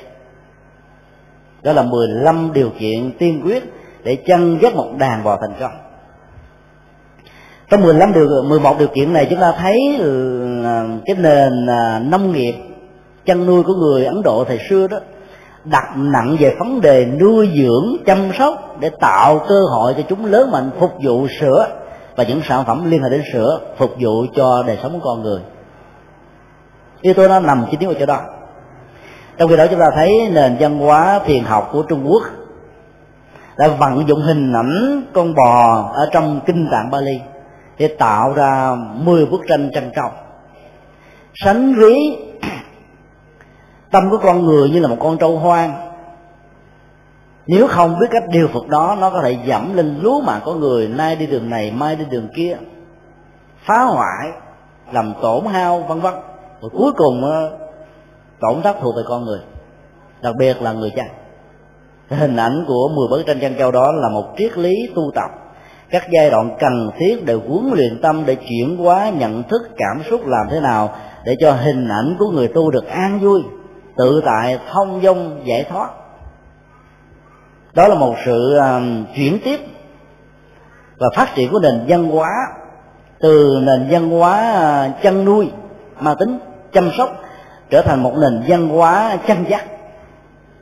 Đó là 15 điều kiện tiên quyết để chăn dắt một đàn bò thành công. Trong 15 điều 11 điều kiện này chúng ta thấy cái nền à, nông nghiệp chăn nuôi của người Ấn Độ thời xưa đó đặt nặng về vấn đề nuôi dưỡng, chăm sóc để tạo cơ hội cho chúng lớn mạnh phục vụ sữa và những sản phẩm liên hệ đến sữa phục vụ cho đời sống của con người. Yếu tố nó nằm chính yếu ở chỗ đó. Trong khi đó chúng ta thấy nền văn hóa thiền học của trung quốc đã vận dụng hình ảnh con bò ở trong kinh tạng bali để tạo ra 10 bức tranh trân trọng. Sánh ví tâm của con người như là một con trâu hoang. Nếu không biết cách điều phục đó, nó có thể dẫm lên lúa mạng của người, nay đi đường này, mai đi đường kia. Phá hoại, làm tổn hao, vân vân. Rồi cuối cùng tổn thất thuộc về con người, đặc biệt là người cha. Hình ảnh của mười bức tranh chân châu đó là một triết lý tu tập. Các giai đoạn cần thiết để huấn luyện tâm để chuyển hóa nhận thức, cảm xúc làm thế nào để cho hình ảnh của người tu được an vui tự tại thông dong giải thoát. Đó là một sự à, chuyển tiếp và phát triển của nền văn hóa, từ nền văn hóa à, chăn nuôi mà tính, chăm sóc trở thành một nền văn hóa chăn dắt.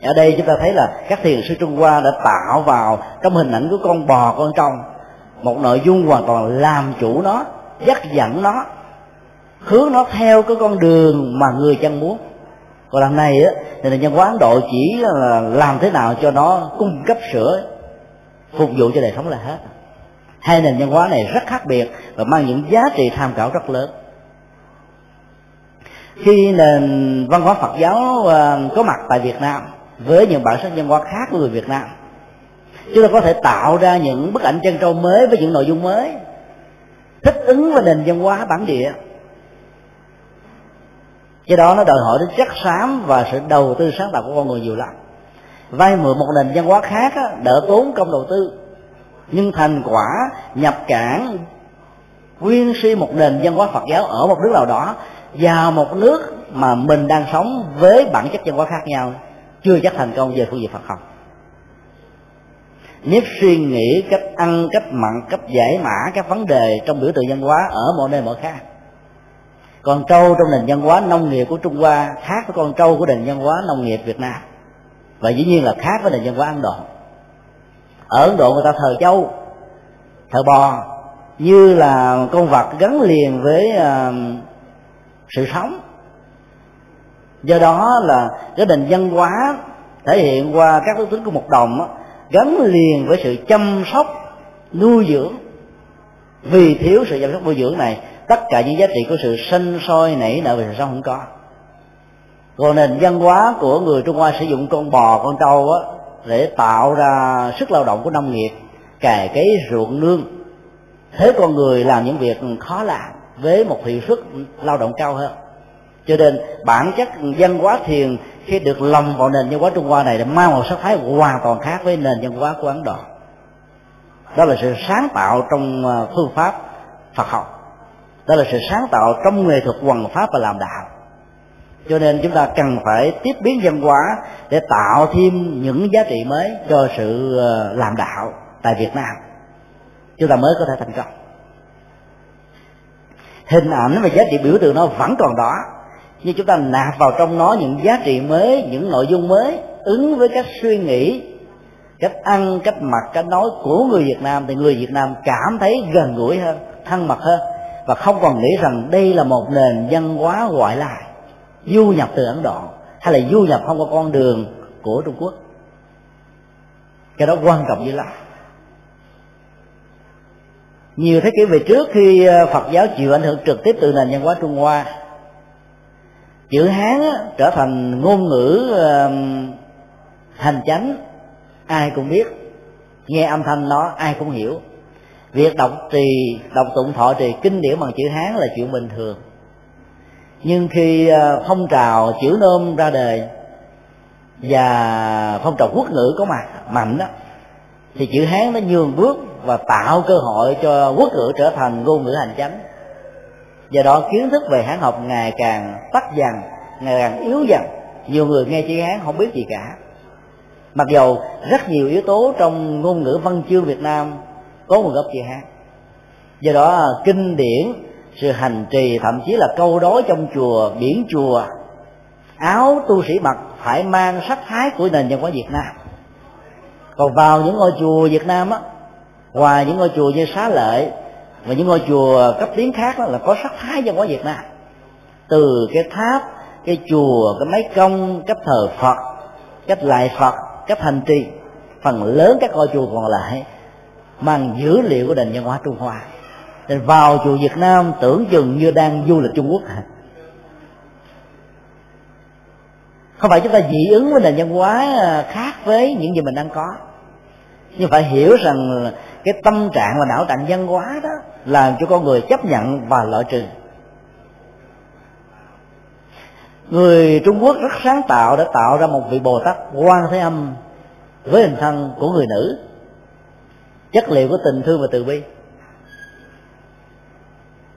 Ở đây chúng ta thấy là các thiền sư trung hoa đã tạo vào trong hình ảnh của con bò, con trâu, một nội dung hoàn toàn làm chủ nó, dắt dẫn nó, hướng nó theo cái con đường mà người chăn muốn còn đằng này á, thì là nhân quán độ chỉ là làm thế nào cho nó cung cấp sữa, phục vụ cho đời sống là hết. Hai nền nhân hóa này rất khác biệt và mang những giá trị tham khảo rất lớn. Khi nền văn hóa Phật giáo à, có mặt tại Việt Nam với những bản sắc văn hóa khác của người Việt Nam, chúng ta có thể tạo ra những bức ảnh chân trâu mới với những nội dung mới, thích ứng với nền văn hóa bản địa cái đó nó đòi hỏi đến chất xám và sự đầu tư sáng tạo của con người nhiều lắm. Vay mượn một nền văn hóa khác á, đỡ tốn công đầu tư. Nhưng thành quả nhập cảng nguyên si một nền văn hóa phật giáo ở một nước nào đó vào một nước mà mình đang sống với bản chất văn hóa khác nhau chưa chắc thành công về phương diện phật học. Nếp suy nghĩ cách ăn cách mặn cách giải mã các vấn đề trong biểu tượng văn hóa ở mọi nơi mọi khác con trâu trong nền văn hóa nông nghiệp của trung hoa khác với con trâu của nền văn hóa nông nghiệp việt nam. Và dĩ nhiên là khác với nền văn hóa ấn độ. Ở ấn độ người ta thờ trâu thờ bò như là con vật gắn liền với uh, sự sống. Do đó là cái nền văn hóa thể hiện qua các tính của một đồng đó, gắn liền với sự chăm sóc nuôi dưỡng. Vì thiếu sự chăm sóc nuôi dưỡng này tất cả những giá trị của sự sinh sôi nảy nở về sự sống không có. Còn nền văn hóa của người trung hoa sử dụng con bò, con trâu á, để tạo ra sức lao động của nông nghiệp, cày cấy ruộng nương. Thế con người làm những việc khó làm với một hiệu suất lao động cao hơn. Cho nên bản chất văn hóa thiền khi được lồng vào nền văn hóa trung hoa này đã mang một sắc thái hoàn toàn khác với nền văn hóa của ấn độ. Đó là sự sáng tạo trong ờ, phương pháp phật học đó là sự sáng tạo trong nghệ thuật hoằng pháp và làm đạo. Cho nên chúng ta cần phải tiếp biến văn hóa để tạo thêm những giá trị mới cho sự ờ, làm đạo tại việt nam. Chúng ta mới có thể thành công. Hình ảnh và giá trị biểu tượng nó vẫn còn đó, nhưng chúng ta nạp vào trong nó những giá trị mới, những nội dung mới, ứng với các suy nghĩ, cách ăn, cách mặc, cách nói của người việt nam, thì người việt nam cảm thấy gần gũi hơn, thân mật hơn và không còn nghĩ rằng đây là một nền văn hóa ngoại lai, du nhập từ ấn độ, hay là du nhập không có con đường của trung quốc. Cái đó quan trọng như lắm nhiều thế kỷ về trước khi ờ, phật giáo chịu ảnh hưởng trực tiếp từ nền văn hóa trung hoa, chữ hán trở thành ngôn ngữ hành chánh, ai cũng biết. Nghe âm thanh nó, ai cũng hiểu việc đọc trì, đọc tụng thọ trì, kinh điển bằng chữ hán là chuyện bình thường. Nhưng khi ờ, phong trào chữ nôm ra đời và phong trào quốc ngữ có mặt, mạnh đó, thì chữ hán nó nhường bước và tạo cơ hội cho quốc ngữ trở thành ngôn ngữ hành chánh. Do đó kiến thức về hán học ngày càng tắt dần, ngày càng yếu dần. Nhiều người nghe chữ hán không biết gì cả. Mặc dầu rất nhiều yếu tố trong ngôn ngữ văn chương việt nam có nguồn gốc chữ hán do đó à, kinh điển, sự hành trì, thậm chí là câu đối trong chùa, biển chùa, áo tu sĩ mặc phải mang sắc thái của nền văn hóa việt nam. Còn vào những ngôi chùa việt nam á, ngoài những ngôi chùa như xá lợi và những ngôi chùa cấp tiến khác đó là có sắc thái văn hóa việt nam. Từ cái tháp, cái chùa, cái máy công cách thờ phật, cách lại phật, cách hành trì, phần lớn các ngôi chùa còn lại mang dữ liệu của nền văn hóa trung hoa. Nên vào chùa việt nam tưởng chừng như đang du lịch trung quốc không phải chúng ta dị ứng với nền văn hóa khác với những gì mình đang có. Nhưng phải hiểu rằng cái tâm trạng và não trạng văn hóa đó làm cho con người chấp nhận và loại trừ. Người trung quốc rất sáng tạo đã tạo ra một vị bồ tát quan thế âm với hình thân của người nữ chất liệu của tình thương và từ bi.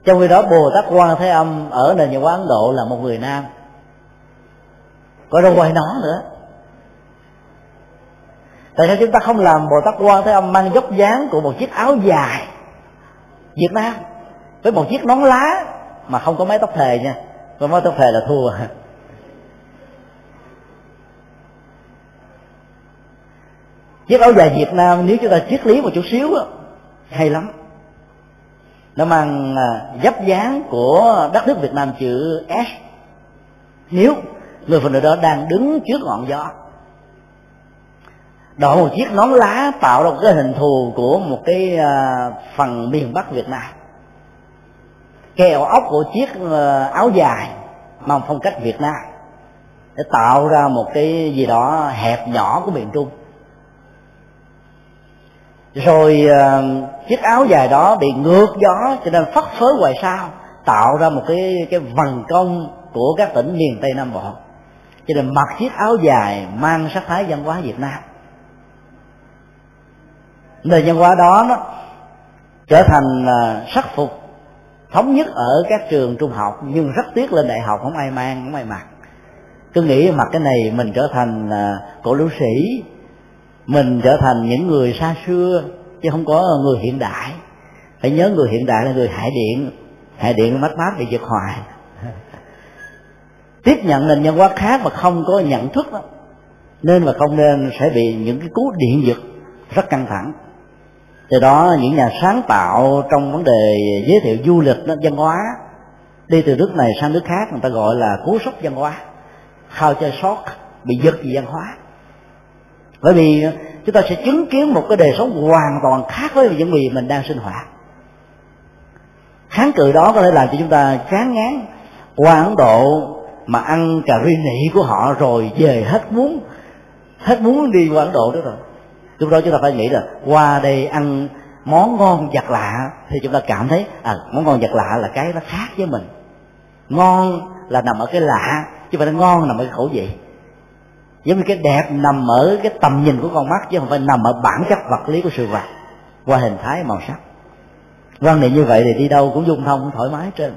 Trong khi đó, bồ tát quan thế âm ở nền nhà quán ấn độ là một người nam. Có đâu quay nó nữa. Tại sao chúng ta không làm bồ tát quan thế âm mang dốc dáng của một chiếc áo dài việt nam với một chiếc nón lá mà không có mái tóc thề nha. Có mái tóc thề là thua. Chiếc áo dài việt nam nếu chúng ta triết lý một chút xíu đó, hay lắm. Nó mang à, dấp dáng của đất nước việt nam chữ s. Nếu người phụ nữ đó đang đứng trước ngọn gió đội một chiếc nón lá tạo ra một cái hình thù của một cái à, phần miền bắc việt nam. Kèo ốc của chiếc à, áo dài mang phong cách việt nam để tạo ra một cái gì đó hẹp nhỏ của miền trung rồi uh, chiếc áo dài đó bị ngược gió cho nên phất phới ngoài sao tạo ra một cái cái vần công của các tỉnh miền tây nam bộ. Cho nên mặc chiếc áo dài mang sắc thái văn hóa việt nam. Nền văn hóa đó nó trở thành uh, sắc phục thống nhất ở các trường trung học nhưng rất tiếc lên đại học không ai mang không ai mặc. Cứ nghĩ mặc cái này mình trở thành uh, cổ lưu sĩ mình trở thành những người xa xưa chứ không có người hiện đại. Phải nhớ người hiện đại là người hải điện hải điện mắt mát bị giật hoài. Tiếp nhận nền văn hóa khác mà không có nhận thức đó nên và không nên sẽ bị những cái cú điện giật rất căng thẳng. Từ đó những nhà sáng tạo trong vấn đề giới thiệu du lịch đó, văn hóa đi từ nước này sang nước khác người ta gọi là cú sốc văn hóa. Khao chơi sót bị giật vì văn hóa bởi vì ờ, chúng ta sẽ chứng kiến một cái đời sống hoàn toàn khác với những gì mình đang sinh hoạt. Kháng cự đó có thể làm cho chúng ta chán ngán qua ấn độ mà ăn cà ri nị của họ rồi về hết muốn hết muốn đi qua ấn độ đó rồi. Lúc đó chúng ta phải nghĩ là qua đây ăn món ngon giặt lạ thì chúng ta cảm thấy à món ngon giặt lạ là cái nó khác với mình. Ngon là nằm ở cái lạ chứ phải là ngon nằm ở cái khẩu vị giống như cái đẹp nằm ở cái tầm nhìn của con mắt chứ không phải nằm ở bản chất vật lý của sự vật qua hình thái màu sắc. Vâng, quan niệm như vậy thì đi đâu cũng dung thông thoải mái trên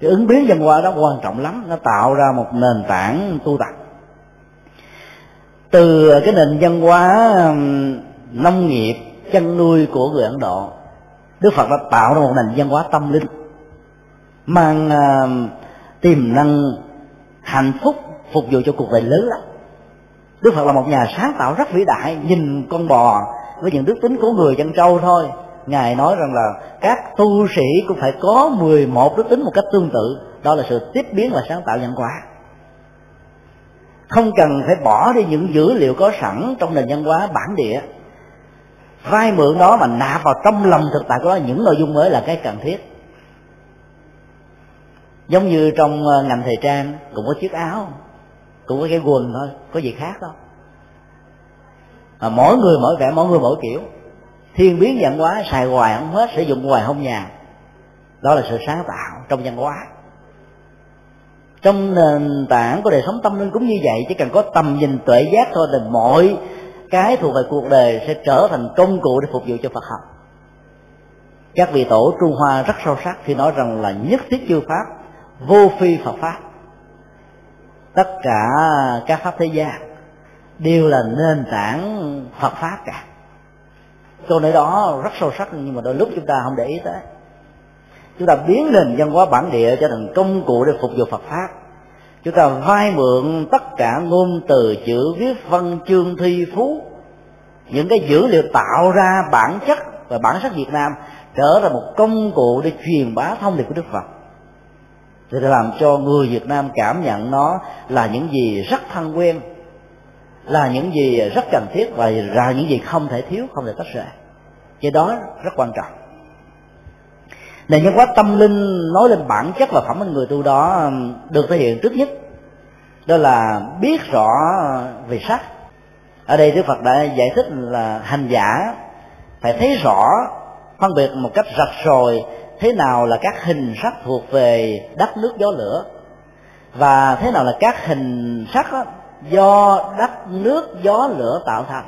cái ứng biến văn hóa đó quan trọng lắm nó tạo ra một nền tảng tu tập. Từ cái nền văn hóa nông nghiệp chăn nuôi của người ấn độ đức phật đã tạo ra một nền văn hóa tâm linh mang uh, tiềm năng hạnh phúc phục vụ cho cuộc đời lớn lắm đức phật là một nhà sáng tạo rất vĩ đại, nhìn con bò với những đức tính của người chân trâu thôi. Ngài nói rằng là các tu sĩ cũng phải có 11 đức tính một cách tương tự. Đó là sự tiếp biến và sáng tạo nhân quả. Không cần phải bỏ đi những dữ liệu có sẵn trong nền văn hóa bản địa. Vay mượn đó mà nạp vào trong lòng thực tại của đó những nội dung mới là cái cần thiết. Giống như trong ờ, ngành thời trang cũng có chiếc áo cũng có cái quần thôi, có gì khác đâu. Mà mỗi người mỗi vẻ, mỗi người mỗi kiểu. Thiên biến văn hóa xài hoài không hết, sử dụng hoài không nhà. Đó là sự sáng tạo trong văn hóa. Trong nền tảng của đời sống tâm linh cũng như vậy, chỉ cần có tầm nhìn tuệ giác thôi thì mọi cái thuộc về cuộc đời sẽ trở thành công cụ để phục vụ cho Phật học. Các vị tổ Trung Hoa rất sâu sắc khi nói rằng là nhất thiết chư pháp, vô phi Phật pháp tất cả các pháp thế gian đều là nền tảng Phật pháp cả. Câu nói đó rất sâu sắc, nhưng mà đôi lúc chúng ta không để ý tới. Chúng ta biến nền văn hóa bản địa trở thành công cụ để phục vụ Phật pháp. Chúng ta vay mượn tất cả ngôn từ, chữ viết, văn, chương, thi, phú, những cái dữ liệu tạo ra bản chất và bản sắc Việt Nam trở thành một công cụ để truyền bá thông điệp của Đức Phật thì làm cho người Việt Nam cảm nhận nó là những gì rất thân quen, là những gì rất cần thiết và là những gì không thể thiếu, không thể tách rời. Cái đó rất quan trọng. Nền nhân hóa tâm linh nói lên bản chất và phẩm anh người tu đó được thể hiện trước nhất, đó là biết rõ về sắc ở đây đức phật đã giải thích là hành giả phải thấy rõ, phân biệt một cách rạch ròi thế nào là các hình sắc thuộc về đất nước gió lửa? Và thế nào là các hình sắc đó, do đất nước gió lửa tạo thành?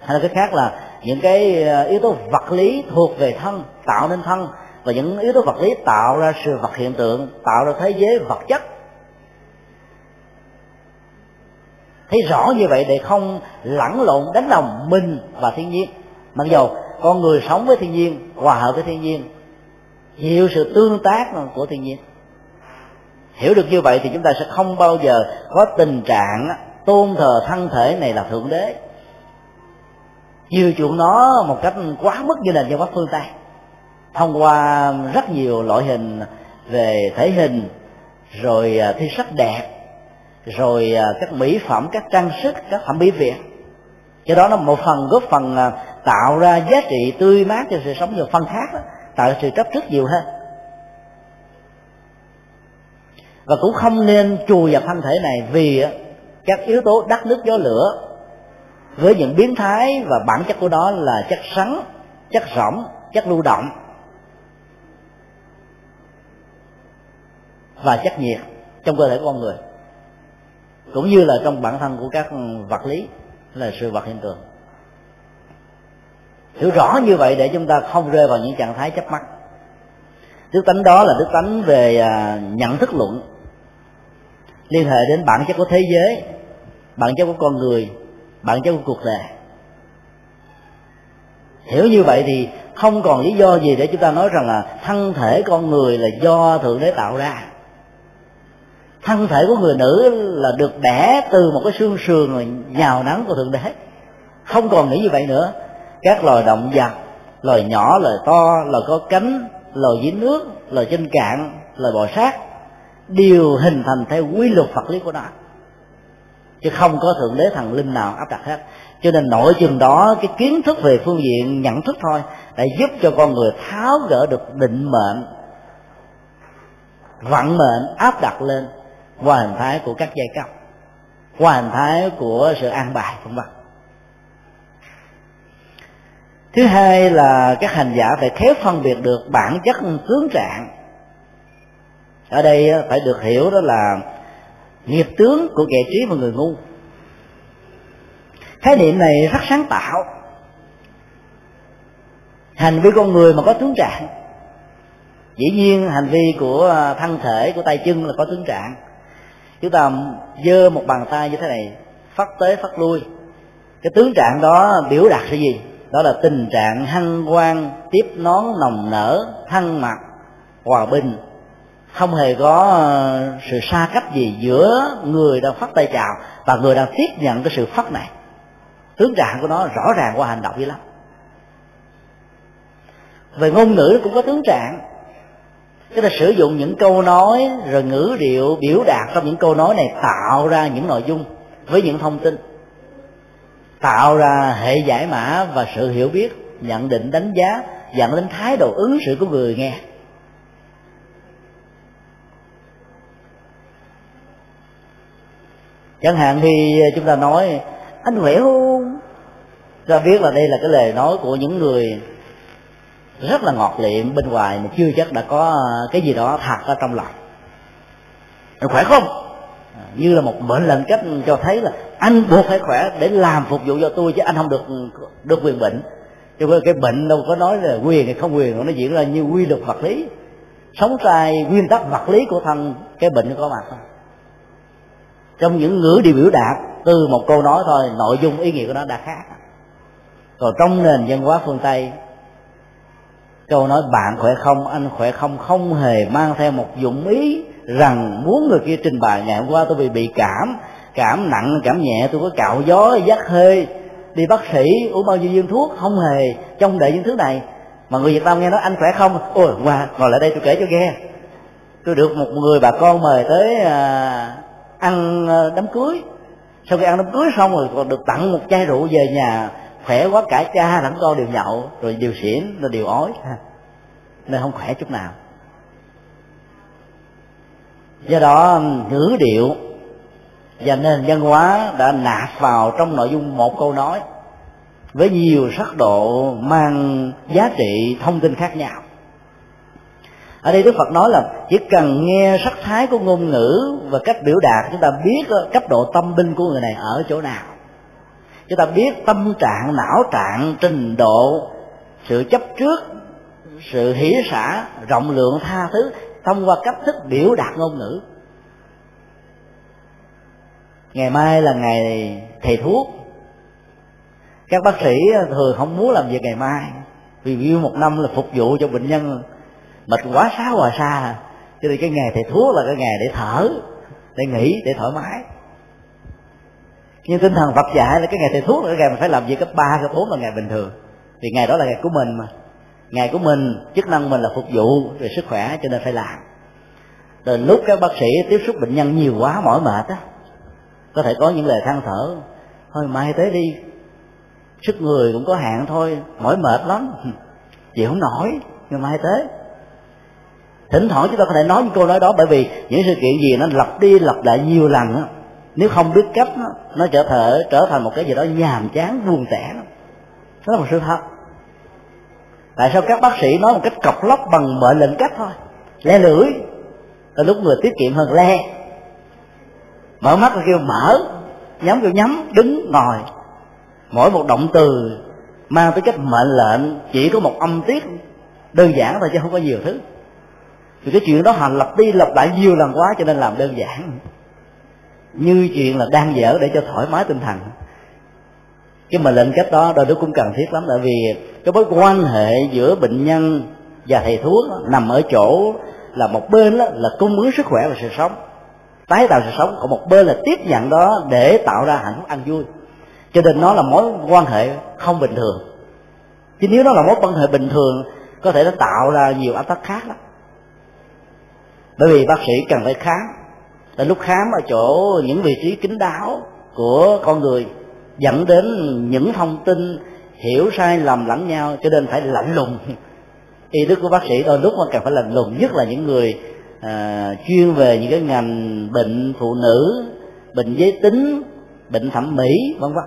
Hay là cái khác là những cái ờ, yếu tố vật lý thuộc về thân tạo nên thân và những yếu tố vật lý tạo ra sự vật hiện tượng tạo ra thế giới vật chất? Thấy rõ như vậy để không lẫn lộn đánh đồng mình và thiên nhiên. Mặc dù con người sống với thiên nhiên hòa hợp với thiên nhiên hiểu sự tương tác của thiên nhiên. Hiểu được như vậy thì chúng ta sẽ không bao giờ có tình trạng tôn thờ thân thể này là thượng đế. Chiều chuộng nó một cách quá mức như nền văn hóa phương tây thông qua rất nhiều loại hình về thể hình rồi à, thi sắc đẹp rồi à, các mỹ phẩm các trang sức các thẩm mỹ viện cho đó nó một phần góp phần à, tạo ra giá trị tươi mát cho sự sống được phần khác đó, tạo sự chấp trước nhiều hơn. Và cũng không nên chùi vào thân thể này vì các yếu tố đất nước gió lửa với những biến thái và bản chất của nó là chất sắn chất rỗng, chất lưu động và chất nhiệt trong cơ thể của con người, cũng như là trong bản thân của các vật lý, là sự vật hiện tượng hiểu rõ như vậy để chúng ta không rơi vào những trạng thái chấp mắt. Đức tánh đó là đức tánh về à, nhận thức luận. Liên hệ đến bản chất của thế giới, bản chất của con người, bản chất của cuộc đời. Hiểu như vậy thì không còn lý do gì để chúng ta nói rằng là thân thể con người là do thượng đế tạo ra. Thân thể của người nữ là được đẻ từ một cái xương sườn nhào nắng của thượng đế. Không còn nghĩ như vậy nữa các loài động vật, loài nhỏ, loài to, loài có cánh, loài dưới nước, loài trên cạn, loài bò sát, đều hình thành theo quy luật vật lý của nó. Chứ không có thượng đế thần linh nào áp đặt hết. Cho nên nội chừng đó, cái kiến thức về phương diện nhận thức thôi, đã giúp cho con người tháo gỡ được định mệnh, vận mệnh áp đặt lên qua hình thái của các giai cấp, qua hình thái của sự an bài, vân vân thứ hai là các hành giả phải khéo phân biệt được bản chất tướng trạng. Ở đây phải được hiểu đó là nghiệp tướng của kẻ trí và người ngu. Khái niệm này rất sáng tạo. Hành vi con người mà có tướng trạng. Dĩ nhiên hành vi của à, thân thể, của tay chân là có tướng trạng. Chúng ta giơ một bàn tay như thế này phát tới phát lui. Cái tướng trạng đó biểu đạt cái gì? Đó là tình trạng hăng quan tiếp nón nồng nở, hăng mặt, hòa bình. Không hề có ờ, sự xa cách gì giữa người đang phát tay chào và người đang tiếp nhận cái sự phát này. Tướng trạng của nó rõ ràng qua hành động dữ lắm. Về ngôn ngữ cũng có tướng trạng. Tức là sử dụng những câu nói rồi ngữ điệu biểu đạt trong những câu nói này tạo ra những nội dung với những thông tin tạo ra hệ giải mã và sự hiểu biết, nhận định đánh giá, dẫn đến thái độ ứng xử của người nghe. Chẳng hạn khi chúng ta nói, anh khỏe không ta biết là đây là cái lời nói của những người rất là ngọt liệm bên ngoài mà chưa chắc đã có cái gì đó thật ở trong lòng. Anh khỏe không? Như là một mệnh lệnh cách cho thấy là anh buộc phải khỏe để làm phục vụ cho tôi chứ anh không được được quyền bệnh. Cho nên cái bệnh đâu có nói là quyền hay không quyền nó diễn ra như quy luật vật lý. Sống sai nguyên tắc vật lý của thân, cái bệnh nó có mặt. Thôi trong những ngữ đi biểu đạt, từ một câu nói thôi, nội dung ý nghĩa của nó đã khác. Còn trong nền văn hóa phương tây, câu nói bạn khỏe không, anh khỏe không không hề mang theo một dụng ý rằng muốn người kia trình bày ngày hôm qua tôi bị bị cảm cảm nặng cảm nhẹ tôi có cạo gió dắt hơi. Đi bác sĩ uống bao nhiêu viên thuốc không hề trong đợi những thứ này. Mà người việt nam nghe nói anh khỏe không? Ôi qua ngồi lại đây tôi kể cho nghe. Tôi được một người bà con mời tới à, ăn à, đám cưới. Sau khi ăn đám cưới xong rồi còn được tặng một chai rượu về nhà. Khỏe quá cả cha lẫn con đều nhậu rồi đều xỉn rồi đều ói. Nên không khỏe chút nào do đó, ngữ điệu và nền văn hóa đã nạp vào trong nội dung một câu nói với nhiều sắc độ mang giá trị thông tin khác nhau. Ở đây đức phật nói là chỉ cần nghe sắc thái của ngôn ngữ và cách biểu đạt, chúng ta biết cấp độ tâm binh của người này ở chỗ nào. Chúng ta biết tâm trạng, não trạng, trình độ, sự chấp trước, sự hỉ xả, rộng lượng tha thứ thông qua cách thức biểu đạt ngôn ngữ. Ngày mai là ngày thầy thuốc. Các bác sĩ thường không muốn làm việc ngày mai, vì view một năm là phục vụ cho bệnh nhân mệt quá xá hòa xa. Cho nên cái ngày thầy thuốc là cái ngày để thở, để nghỉ, để thoải mái. Nhưng tinh thần Phật dạy là cái ngày thầy thuốc là cái ngày mình phải làm việc cấp ba, cấp bốn là ngày bình thường. Vì ngày đó là ngày của mình mà ngày của mình chức năng mình là phục vụ về sức khỏe cho nên phải làm. Rồi lúc các bác sĩ tiếp xúc bệnh nhân nhiều quá mỏi mệt á có thể có những lời than thở thôi mai tới đi sức người cũng có hạn thôi mỏi mệt lắm. Chịu không nổi nhưng mai tới. Thỉnh thoảng chúng ta có thể nói những câu nói đó bởi vì những sự kiện gì nó lặp đi lặp lại nhiều lần á nếu không biết cách nó, nó trở thể trở thành một cái gì đó nhàm chán buồn tẻ đó là một sự thật tại sao các bác sĩ nói một cách cọc lóc bằng mệnh lệnh cách thôi? Le lưỡi. Là lúc người tiết kiệm hơn le. Mở mắt là kêu mở. Nhắm kêu nhắm, đứng ngồi. Mỗi một động từ mang tới cách mệnh lệnh, chỉ có một âm tiết. Đơn giản thôi chứ không có nhiều thứ. Thì cái chuyện đó hành lặp đi lặp lại nhiều lần quá cho nên làm đơn giản. Như chuyện là đang dở để cho thoải mái tinh thần. Cái mà lệnh cách đó đôi lúc cũng cần thiết lắm, tại vì cái mối quan hệ giữa bệnh nhân và thầy thuốc nằm ở chỗ là một bên đó là cung ứng sức khỏe và sự sống. Tái tạo sự sống, còn một bên là tiếp nhận đó để tạo ra hạnh phúc, ăn vui. Cho nên nó là mối quan hệ không bình thường. Chứ nếu nó là mối quan hệ bình thường, có thể nó tạo ra nhiều áp tác khác đó. bởi vì bác sĩ cần phải khám. Là lúc khám ở chỗ những vị trí kín đáo của con người, dẫn đến những thông tin hiểu sai lầm lẫn nhau cho nên phải lạnh lùng. Y đức của bác sĩ đôi lúc mà cần phải lạnh lùng nhất là những người à, chuyên về những cái ngành bệnh phụ nữ bệnh giới tính bệnh thẩm mỹ vân vân.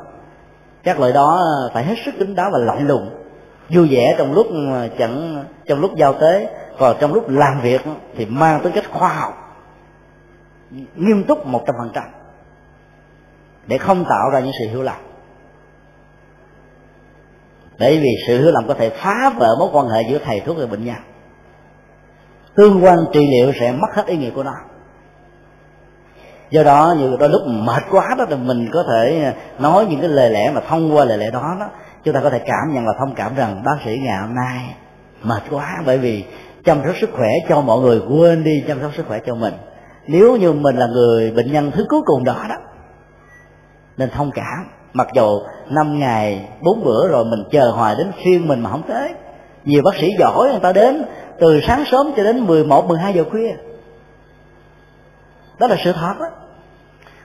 Các loại đó phải hết sức kín đáo và lạnh lùng. Vui vẻ trong lúc chẳng trong lúc giao tế còn trong lúc làm việc thì mang tính cách khoa học nghiêm túc một trăm phần trăm để không tạo ra những sự hiểu lầm bởi vì sự hiểu lầm có thể phá vỡ mối quan hệ giữa thầy thuốc và bệnh nhân. Tương quan trị liệu sẽ mất hết ý nghĩa của nó. Do đó như đôi lúc mệt quá đó, thì mình có thể nói những cái lời lẽ mà thông qua lời lẽ đó đó, chúng ta có thể cảm nhận và thông cảm rằng bác sĩ ngày hôm nay mệt quá. Bởi vì chăm sóc sức khỏe cho mọi người, quên đi chăm sóc sức khỏe cho mình. Nếu như mình là người bệnh nhân thứ cuối cùng đó đó, nên thông cảm mặc dù năm ngày bốn bữa rồi mình chờ hoài đến phiên mình mà không tới. Nhiều bác sĩ giỏi người ta đến từ sáng sớm cho đến 11, 12 giờ khuya. Đó là sự thật đó.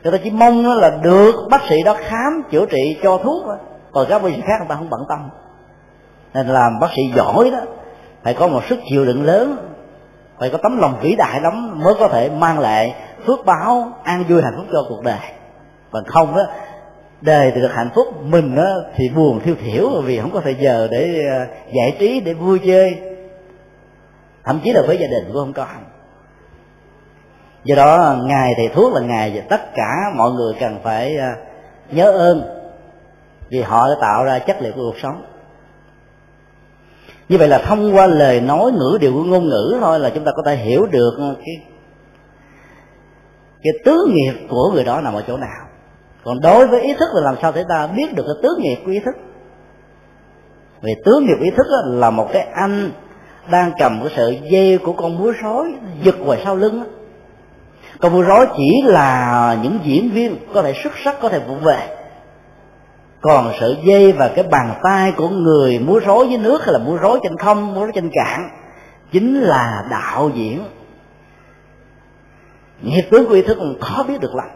Người ta chỉ mong là được bác sĩ đó khám chữa trị cho thuốc thôi. Còn các bác sĩ khác người ta không bận tâm. Nên làm bác sĩ giỏi đó phải có một sức chịu đựng lớn phải có tấm lòng vĩ đại lắm mới có thể mang lại phước báo an vui hạnh phúc cho cuộc đời. Còn không đó đời thì được hạnh phúc, mình đó thì buồn thiêu thiểu vì không có thời giờ để ờ, giải trí, để vui chơi. Thậm chí là với gia đình cũng không có do đó ngài thầy thuốc là ngài và tất cả mọi người cần phải ờ, nhớ ơn vì họ đã tạo ra chất liệu của cuộc sống. Như vậy là thông qua lời nói ngữ điệu của ngôn ngữ thôi là chúng ta có thể hiểu được cái cái tứ nghiệp của người đó nằm ở chỗ nào còn đối với ý thức là làm sao để ta biết được cái tướng nghiệp của ý thức? Vì tướng nghiệp ý thức là một cái anh đang cầm cái sợi dây của con búa rối giật ngoài sau lưng con búa rối chỉ là những diễn viên có thể xuất sắc, có thể vụ về. Còn sợi dây và cái bàn tay của người múa rối với nước hay là múa rối trên không, múa rối trên cạn chính là đạo diễn. Nghiệp tướng của ý thức còn khó biết được lắm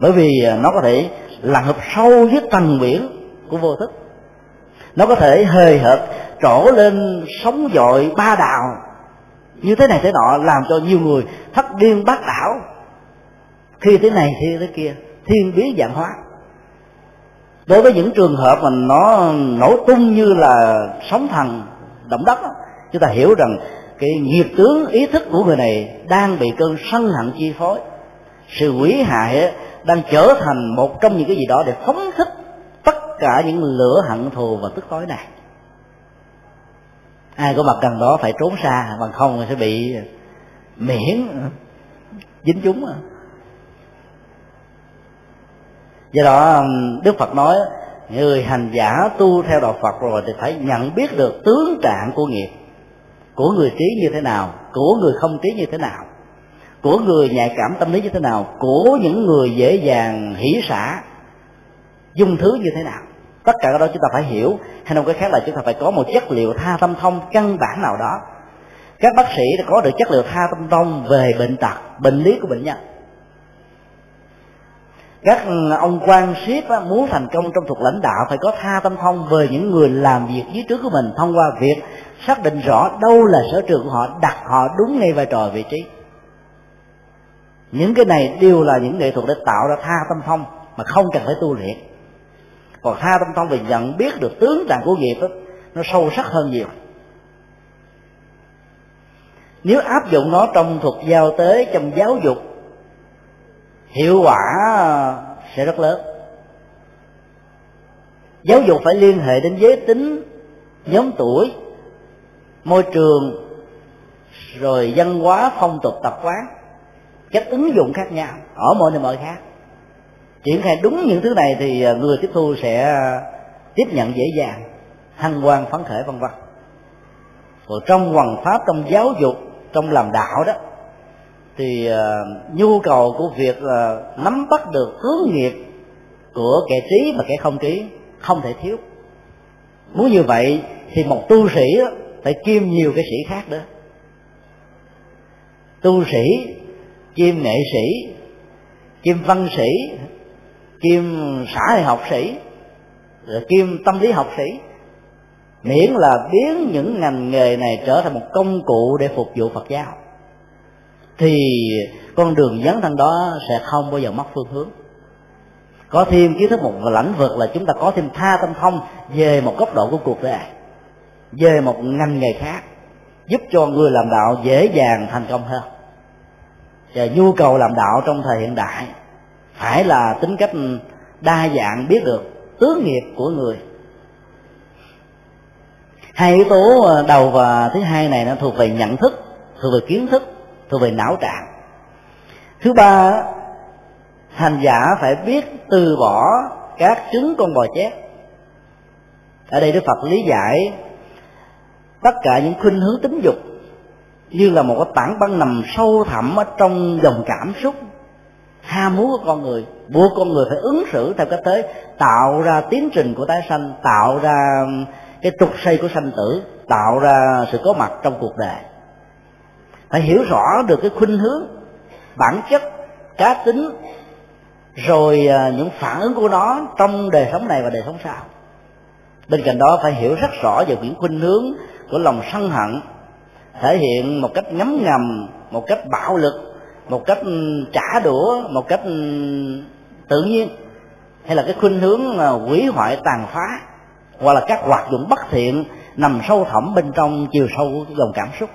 bởi vì à, nó có thể lặn hợp sâu với tầng biển của vô thức. Nó có thể hời hợt trổ lên sóng dội ba đào. Như thế này thế nọ làm cho nhiều người thất điên bát đảo. Khi thế này khi thế kia, thiên biến dạng hóa. Đối với những trường hợp mà nó nổ tung như là sóng thần, động đất chúng ta hiểu rằng cái nghiệp tướng ý thức của người này đang bị cơn sân hận chi phối. Sự quỷ hại đang trở thành một trong những cái gì đó để phóng thích tất cả những lửa hận thù và tức tối này. Ai có mặt gần đó phải trốn xa, bằng không sẽ bị miễn dính chúng. Do đó, đức phật nói, người hành giả tu theo đạo phật rồi thì phải nhận biết được tướng trạng của nghiệp, của người trí như thế nào, của người không trí như thế nào của người nhạy cảm tâm lý như thế nào, của những người dễ dàng hỉ xả, dung thứ như thế nào. Tất cả cái đó chúng ta phải hiểu, hay nói cái khác là chúng ta phải có một chất liệu tha tâm thông căn bản nào đó. Các bác sĩ đã có được chất liệu tha tâm thông về bệnh tật, bệnh lý của bệnh nhân. Các ông quan siết muốn thành công trong thuộc lãnh đạo phải có tha tâm thông về những người làm việc dưới trước của mình thông qua việc xác định rõ đâu là sở trường của họ, đặt họ đúng ngay vai trò vị trí những cái này đều là những nghệ thuật để tạo ra tha tâm thông mà không cần phải tu luyện. Còn tha tâm thông về nhận biết được tướng trạng của nghiệp đó, nó sâu sắc hơn nhiều. Nếu áp dụng nó trong thuật giao tế trong giáo dục hiệu quả sẽ rất lớn. Giáo dục phải liên hệ đến giới tính nhóm tuổi môi trường rồi văn hóa phong tục tập quán cách ứng dụng khác nhau ở mọi nơi mọi khác. Triển khai đúng những thứ này thì à, người tiếp thu sẽ à, tiếp nhận dễ dàng hăng quan phấn khởi vân vân. Còn trong hoằng pháp trong giáo dục trong làm đạo đó thì uh, nhu cầu của việc uh, nắm bắt được hướng nghiệp của kẻ trí và kẻ không trí không thể thiếu. Muốn như vậy thì một tu sĩ đó, phải kiêm nhiều cái sĩ khác nữa. Tu sĩ kiêm nghệ sĩ kiêm văn sĩ kiêm xã hội học sĩ, rồi kiêm tâm lý học sĩ. Miễn là biến những ngành nghề này trở thành một công cụ để phục vụ phật giáo, thì con đường dấn thân đó sẽ không bao giờ mất phương hướng. Có thêm kiến thức một lãnh vực là chúng ta có thêm tha tâm thông về một góc độ của cuộc đời, về một ngành nghề khác, giúp cho người làm đạo dễ dàng thành công hơn và nhu cầu làm đạo trong thời hiện đại phải là tính cách đa dạng biết được tướng nghiệp của người. Hai yếu tố ờ, đầu và thứ hai này nó thuộc về nhận thức, thuộc về kiến thức, thuộc về não trạng. Thứ ba, hành giả phải biết từ bỏ các trứng con bò chét. Ở đây đức phật lý giải tất cả những khuynh hướng tính dục như là một cái tảng băng nằm sâu thẳm ở trong dòng cảm xúc. Ham muốn của con người, buộc con người phải ứng xử theo cách thế tạo ra tiến trình của tái sanh, tạo ra cái trục xây của sanh tử, tạo ra sự có mặt trong cuộc đời. Phải hiểu rõ được cái khuynh hướng, bản chất, cá tính, rồi à, những phản ứng của nó trong đời sống này và đời sống sau. Bên cạnh đó phải hiểu rất rõ về những khuynh hướng của lòng sân hận thể hiện một cách ngấm ngầm, một cách bạo lực, một cách ừ, trả đũa, một cách ừ, tự nhiên, hay là cái khuynh hướng ờ, hủy hoại, tàn phá, hoặc là các hoạt dụng bất thiện nằm sâu thẳm bên trong, chiều sâu của dòng cảm xúc.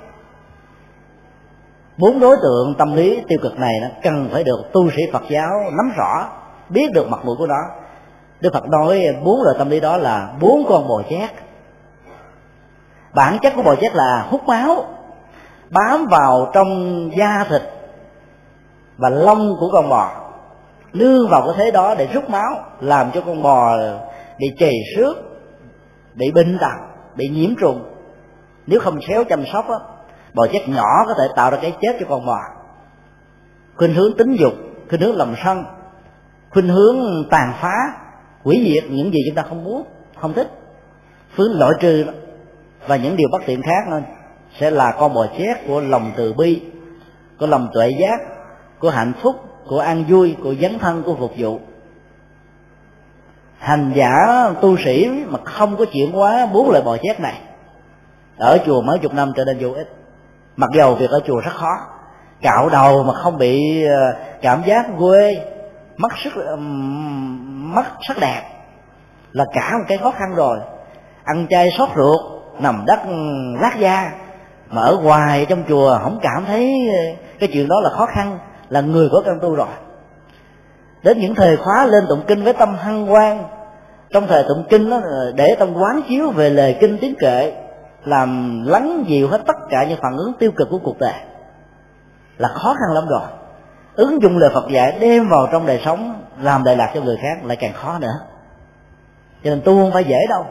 Bốn đối tượng tâm lý tiêu cực này nó cần phải được tu sĩ phật giáo nắm rõ, biết được mặt mũi của nó. Đức phật nói bốn loại tâm lý đó là bốn con bò chét. Bản chất của bò chét là hút máu bám vào trong da thịt và lông của con bò nương vào cái thế đó để rút máu, làm cho con bò bị chảy xước, bị bệnh tật, bị nhiễm trùng. Nếu không khéo chăm sóc á, bò chết nhỏ có thể tạo ra cái chết cho con bò. Khuynh hướng tính dục, khuynh hướng lòng sân, khuynh hướng tàn phá, hủy diệt những gì chúng ta không muốn, không thích. Phương loại trừ và những điều bất tiện khác nên sẽ là con bò chết của lòng từ bi, của lòng tuệ giác, của hạnh phúc, của an vui, của dấn thân, của phục vụ. Hành giả, tu sĩ mà không có chuyện quá bốn loại bò chét này, ở chùa mấy chục năm trở nên vô ích. Mặc dầu việc ở chùa rất khó, cạo đầu mà không bị ờ, cảm giác quê mất sức mất sắc đẹp, là cả một cái khó khăn rồi. Ăn chay sót ruột, nằm đất lát da mà ở ngoài trong chùa, không cảm thấy ờ, cái chuyện đó là khó khăn, là người có căn tu rồi. Đến những thời khóa lên tụng kinh với tâm hăng quan trong thời tụng kinh đó ờ, để tâm quán chiếu về lời kinh tiếng kệ, làm lắng dịu hết tất cả những phản ứng tiêu cực của cuộc đời, là khó khăn lắm rồi. Ứng dụng lời Phật dạy đem vào trong đời sống, làm đại lạc cho người khác lại càng khó nữa. Cho nên tu không phải dễ đâu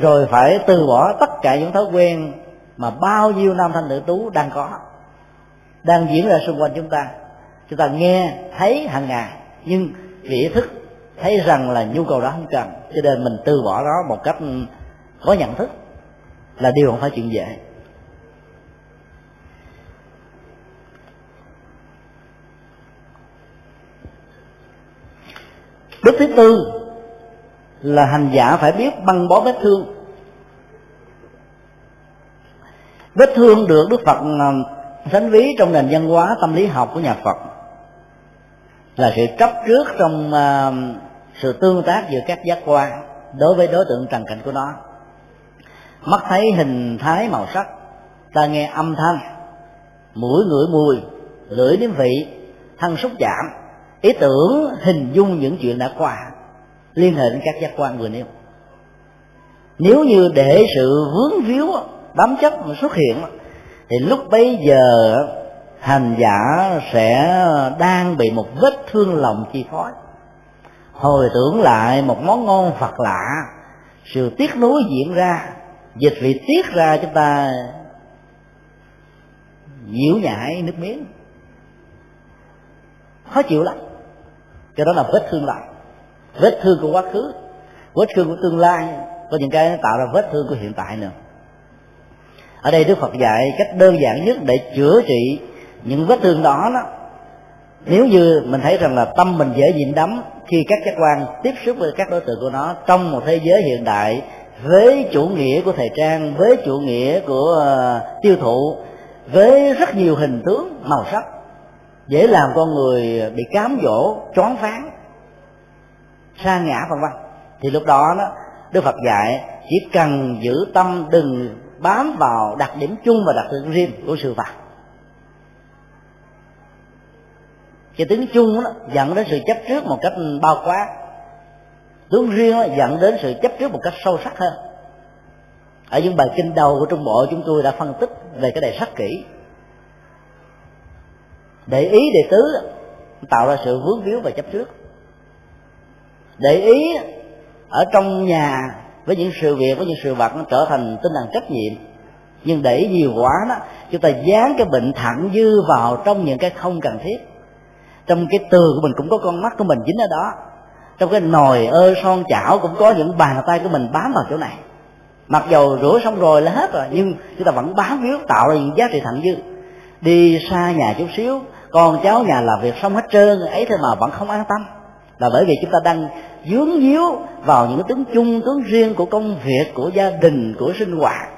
rồi phải từ bỏ tất cả những thói quen mà bao nhiêu nam thanh nữ tú đang có, đang diễn ra xung quanh chúng ta. Chúng ta nghe, thấy hàng ngày, nhưng vì thức thấy rằng là nhu cầu đó không cần, cho nên mình từ bỏ nó một cách có nhận thức là điều không phải chuyện dễ. Bước thứ tư là hành giả phải biết băng bó vết thương. Vết thương được đức phật à, sánh ví trong nền văn hóa tâm lý học của nhà phật. Là sự chấp trước trong à, sự tương tác giữa các giác quan đối với đối tượng trần cảnh của nó. Mắt thấy hình thái màu sắc ta nghe âm thanh, mũi ngửi mùi, lưỡi nếm vị, thân xúc chạm ý tưởng hình dung những chuyện đã qua liên hệ đến các giác quan vừa nêu. Nếu như để sự vướng víu, bám chấp xuất hiện, thì lúc bấy giờ, hành giả sẽ đang bị một vết thương lòng chi phối. Hồi tưởng lại một món ngon phật lạ, sự tiếc nuối diễn ra, dịch vị tiết ra chúng ta nhiễu nhại nước miếng. Khó chịu lắm, cho đó là vết thương lại vết thương của quá khứ vết thương của tương lai có những cái tạo ra vết thương của hiện tại nữa. Ở đây đức phật dạy cách đơn giản nhất để chữa trị những vết thương đó đó. Nếu như mình thấy rằng là tâm mình dễ nhịn đắm khi các giác quan tiếp xúc với các đối tượng của nó trong một thế giới hiện đại với chủ nghĩa của thời trang với chủ nghĩa của uh, tiêu thụ với rất nhiều hình tướng màu sắc dễ làm con người bị cám dỗ choáng váng sa ngã vân vân. Thì lúc đó đó đức phật dạy chỉ cần giữ tâm đừng bám vào đặc điểm chung và đặc điểm riêng của sự vật. Cái tính chung đó, dẫn đến sự chấp trước một cách bao quát. Tướng riêng đó, dẫn đến sự chấp trước một cách sâu sắc hơn. Ở những bài kinh đầu của trung bộ chúng tôi đã phân tích về cái này rất kỹ. Để ý đề tứ tạo ra sự vướng víu và chấp trước để ý ở trong nhà với những sự việc, với những sự vật nó trở thành tinh thần trách nhiệm. Nhưng để nhiều quá đó, chúng ta dán cái bệnh thận dư vào trong những cái không cần thiết. Trong cái tường của mình cũng có con mắt của mình dính ở đó. Trong cái nồi ơ son chảo cũng có những bàn tay của mình bám vào chỗ này. Mặc dầu rửa xong rồi là hết rồi, nhưng chúng ta vẫn bám víu, tạo ra những giá trị thận dư. Đi xa nhà chút xíu, con cháu nhà làm việc xong hết trơn, ấy thôi mà vẫn không an tâm là bởi vì chúng ta đang dướng díu vào những tướng chung, tướng riêng của công việc, của gia đình, của sinh hoạt.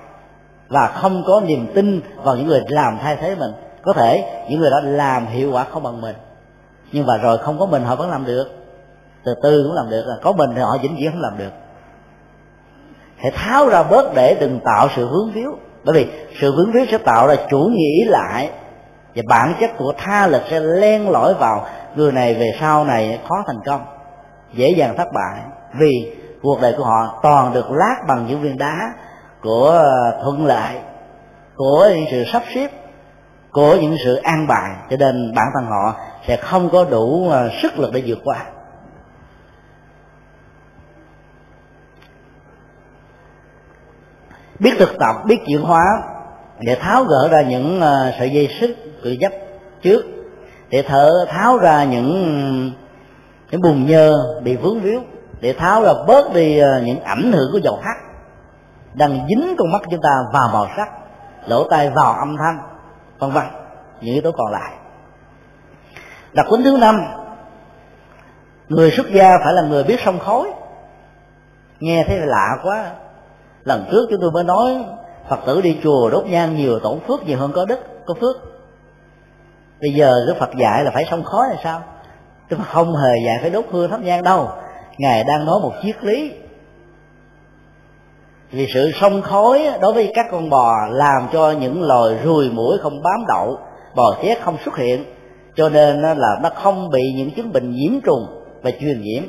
Và không có niềm tin vào những người làm thay thế mình. Có thể những người đó làm hiệu quả không bằng mình. Nhưng mà rồi không có mình, họ vẫn làm được. Từ từ cũng làm được. Có mình thì họ vĩnh viễn không làm được. Hãy tháo ra bớt để đừng tạo sự vướng víu. Bởi vì sự vướng víu sẽ tạo ra chủ nghĩa lại. Và bản chất của tha lực sẽ len lỏi vào người này về sau này khó thành công, dễ dàng thất bại, vì cuộc đời của họ toàn được lát bằng những viên đá của thuận lợi, của những sự sắp xếp, của những sự an bài, cho nên bản thân họ sẽ không có đủ à, sức lực để vượt qua. Biết thực tập, biết chuyển hóa để tháo gỡ ra những à, sợi dây sức tự dắt trước để thở, tháo ra những những bùn nhơ bị vướng víu, để tháo ra bớt đi ờ, những ảnh hưởng của dầu hắt. Đang dính con mắt chúng ta vào màu sắc, lỗ tai vào âm thanh, vân vân. Những yếu tố còn lại. Đặc tính thứ năm, người xuất gia phải là người biết sông khói. Nghe thấy lạ quá. Lần trước chúng tôi mới nói, phật tử đi chùa đốt nhang nhiều tổn phước nhiều hơn có đức, có phước bây giờ cái phật dạy là phải sông khói là sao? Chứ không hề dạy phải đốt hương thắp nhang đâu. Ngài đang nói một triết lý. Vì sự sông khói đối với các con bò làm cho những loài ruồi mũi không bám đậu, bò chết không xuất hiện. Cho nên là nó không bị những chứng bệnh nhiễm trùng và truyền nhiễm.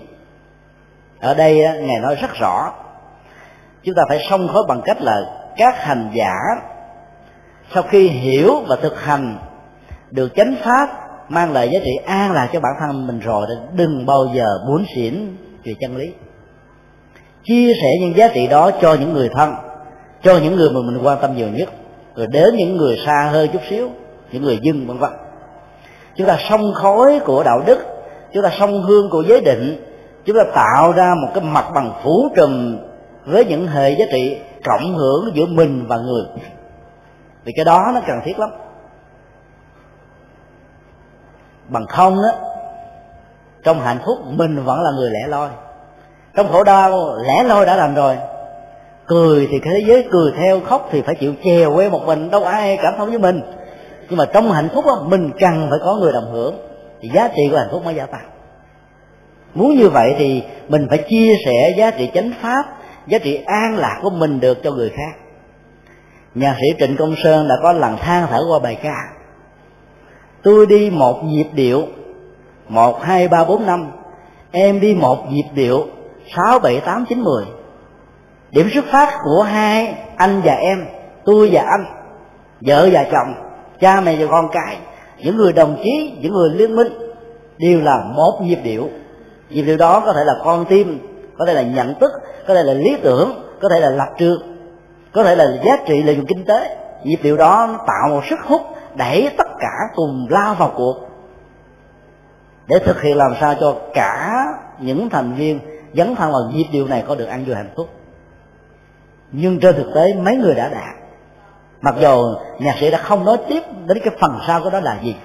Ở đây ngài nói rất rõ. Chúng ta phải sông khói bằng cách là các hành giả sau khi hiểu và thực hành được chánh pháp, mang lại giá trị an lạc cho bản thân mình rồi đừng bao giờ muốn xỉn về chân lý. Chia sẻ những giá trị đó cho những người thân, cho những người mà mình quan tâm nhiều nhất, rồi đến những người xa hơn chút xíu, những người dân, vân vân. Chúng ta sông khói của đạo đức, chúng ta sông hương của giới định, chúng ta tạo ra một cái mặt bằng phủ trùm với những hệ giá trị cộng hưởng giữa mình và người. Vì cái đó nó cần thiết lắm bằng không đó trong hạnh phúc mình vẫn là người lẻ loi. Trong khổ đau lẻ loi đã làm rồi. Cười thì thế giới cười theo khóc thì phải chịu chèo quê một mình. Đâu ai cảm thông với mình. Nhưng mà trong hạnh phúc đó, mình cần phải có người đồng hưởng. Thì giá trị của hạnh phúc mới gia tăng. Muốn như vậy thì mình phải chia sẻ giá trị chánh pháp giá trị an lạc của mình được cho người khác. Nhạc sĩ trịnh công sơn đã có lần than thở qua bài ca tôi đi một nhịp điệu. Một, hai, ba, bốn, năm. Em đi một nhịp điệu. Sáu, bảy, tám, chín, mười. Điểm xuất phát của hai anh và em, tôi và anh, vợ và chồng, cha mẹ và con cái, những người đồng chí, những người liên minh, đều là một nhịp điệu. Nhịp điệu đó có thể là con tim, có thể là nhận thức, có thể là lý tưởng, có thể là lập trường, có thể là giá trị lợi dụng kinh tế. Nhịp điệu đó nó tạo một sức hút đẩy tất cả cùng lao vào cuộc. Để thực hiện làm sao cho cả những thành viên dấn thân vào nhịp điệu này có được ăn vui hạnh phúc. Nhưng trên thực tế, mấy người đã đạt. Mặc dù nhạc sĩ đã không nói tiếp đến cái phần sau của đó là gì,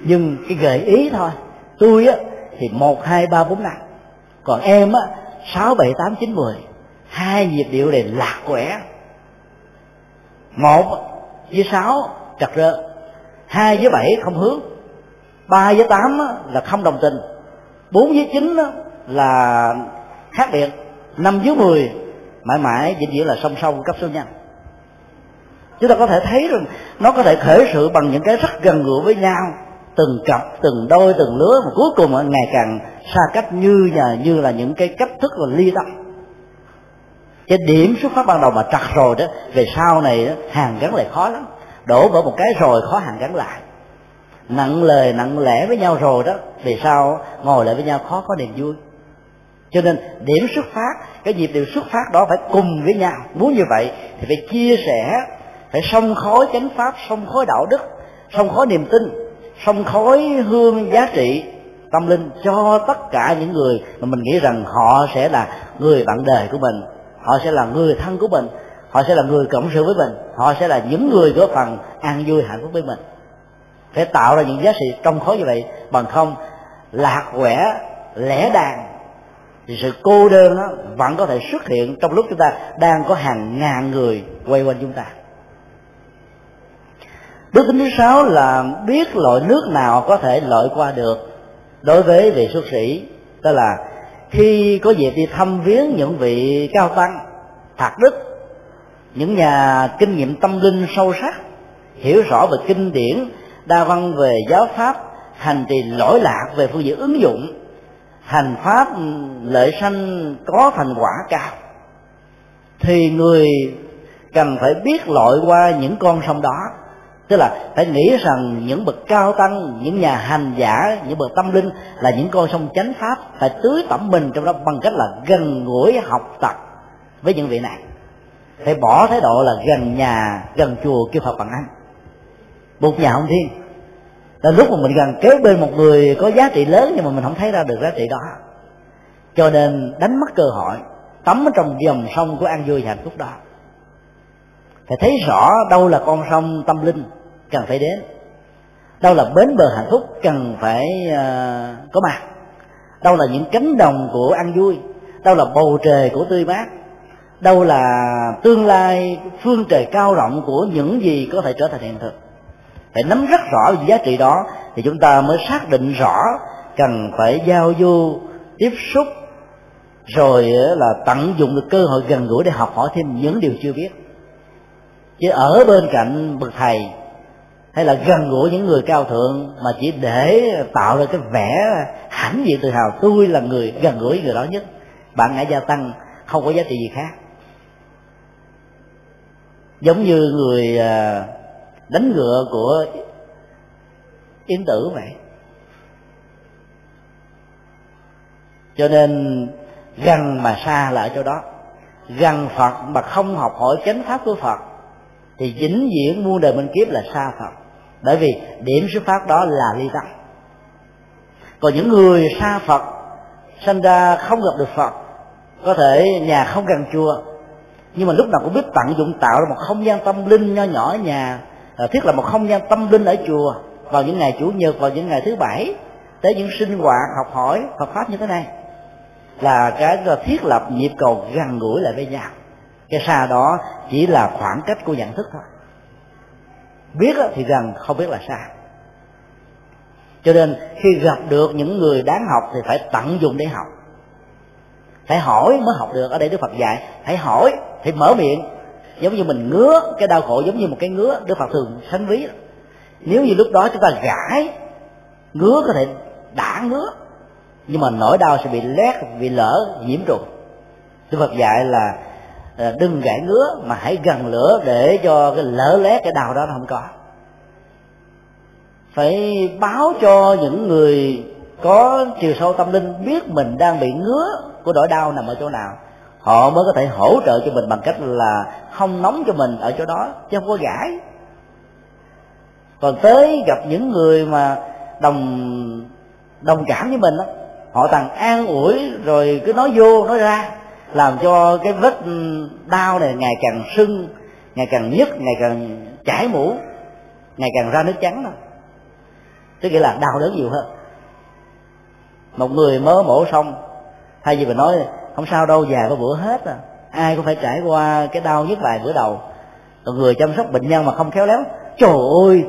nhưng cái gợi ý thôi. Tôi á, thì một, hai, ba, bốn năm. Còn em á, sáu, bảy, tám, chín, mười. Hai nhịp điệu này lạc quẻ. Một với sáu trật rơ hai với bảy không hướng. Ba với tám là không đồng tình. Bốn với chín là khác biệt. Năm với mười, mãi mãi vĩnh viễn là song song cấp số nhân. Chúng ta có thể thấy rằng nó có thể khởi sự bằng những cái rất gần gũi với nhau. Từng cặp, từng đôi, từng lứa, mà cuối cùng ngày càng xa cách như là như là những cái cách thức là ly tâm. Cái điểm xuất phát ban đầu mà chặt rồi đó, về sau này hàng gắn lại khó lắm đổ vỡ một cái rồi khó hàng gắn lại. Nặng lời, nặng lẽ với nhau rồi đó, vì sao ngồi lại với nhau khó có niềm vui? Cho nên điểm xuất phát, cái nhịp điều xuất phát đó phải cùng với nhau. Muốn như vậy thì phải chia sẻ, phải song khói chánh pháp song khói đạo đức song khói niềm tin song khói hương giá trị tâm linh cho tất cả những người mà mình nghĩ rằng họ sẽ là người bạn đời của mình, họ sẽ là người thân của mình họ sẽ là người cộng sự với mình. Họ sẽ là những người góp phần an vui hạnh phúc với mình. Phải tạo ra những giá trị trong khối như vậy bằng không, lạc quẻ, lẻ đàn thì sự cô đơn đó vẫn có thể xuất hiện trong lúc chúng ta đang có hàng ngàn người quay quanh chúng ta. Đức tính thứ sáu là biết loại nước nào có thể lội qua được. Đối với vị xuất sĩ đó là khi có dịp đi thăm viếng những vị cao tăng, thạc đức những nhà kinh nghiệm tâm linh sâu sắc, hiểu rõ về kinh điển, đa văn về giáo pháp, hành trì lỗi lạc về phương diện ứng dụng. Hành pháp ừ, lợi sanh có thành quả cao. Thì người cần phải biết lội qua những con sông đó. Tức là phải nghĩ rằng những bậc cao tăng, những nhà hành giả, những bậc tâm linh là những con sông chánh pháp phải tưới tẩm mình trong đó bằng cách là gần gũi học tập với những vị này phải bỏ thái độ là gần nhà gần chùa kêu phật bằng anh. Một nhà không thiên. Là lúc mà mình gần kế bên một người có giá trị lớn nhưng mà mình không thấy ra được giá trị đó. Cho nên đánh mất cơ hội tắm ở trong dòng sông của an vui và hạnh phúc đó. Phải thấy rõ đâu là con sông tâm linh cần phải đến. Đâu là bến bờ hạnh phúc cần phải uh, có mặt. Đâu là những cánh đồng của an vui. Đâu là bầu trời của tươi mát đâu là tương lai, phương trời cao rộng của những gì có thể trở thành hiện thực. Phải nắm rất rõ những giá trị đó, thì chúng ta mới xác định rõ cần phải giao du, tiếp xúc, rồi là tận dụng được cơ hội gần gũi để học hỏi thêm những điều chưa biết. Chứ ở bên cạnh bậc thầy, hay là gần gũi những người cao thượng, mà chỉ để tạo ra cái vẻ hãnh diện tự hào, tôi là người gần gũi người đó nhất. Bạn ngã gia tăng, không có giá trị gì khác giống như người à, đánh ngựa của yến tử vậy. Cho nên gần mà xa là ở chỗ đó. Gần phật mà không học hỏi chánh pháp của phật, thì vĩnh viễn muôn đời bên kiếp là xa phật. Bởi vì điểm xuất phát đó là ly tâm. Còn những người xa phật sinh ra không gặp được phật, có thể nhà không gần chùa nhưng mà lúc nào cũng biết tận dụng tạo ra một không gian tâm linh nho nhỏ ở nhà. Ờ, thiết là một không gian tâm linh ở chùa, vào những ngày chủ nhật, vào những ngày thứ bảy, tới những sinh hoạt, học hỏi, Phật pháp như thế này. Là cái là thiết lập nhịp cầu gần gũi lại với nhau. Cái xa đó chỉ là khoảng cách của nhận thức thôi. Biết thì gần, không biết là xa. Cho nên khi gặp được những người đáng học thì phải tận dụng để học phải hỏi mới học được ở đây đức phật dạy. Phải hỏi thì mở miệng. Giống như mình ngứa, cái đau khổ giống như một cái ngứa, đức phật thường sánh ví. Nếu như lúc đó chúng ta gãi, ngứa có thể đã ngứa, nhưng mà nỗi đau sẽ bị lét, bị lỡ, nhiễm trùng. Đức phật dạy là ờ, đừng gãi ngứa, mà hãy gần lửa để cho cái lỡ lét cái đau đó nó không có. Phải báo cho những người có chiều sâu tâm linh biết mình đang bị ngứa của nỗi đau nằm ở chỗ nào, họ mới có thể hỗ trợ cho mình bằng cách là không nóng cho mình ở chỗ đó, chứ không có gãi. Còn tới gặp những người mà đồng đồng cảm với mình đó họ tặng an ủi rồi cứ nói vô, nói ra, làm cho cái vết ừ, đau này ngày càng sưng, ngày càng nhức, ngày càng chảy mũ, ngày càng ra nước trắng đó. Tức nghĩa là đau đớn nhiều hơn một người mới mổ xong thay vì mình nói không sao đâu già có bữa hết à. Ai cũng phải trải qua cái đau nhất vài bữa đầu. Còn người chăm sóc bệnh nhân mà không khéo léo trời ơi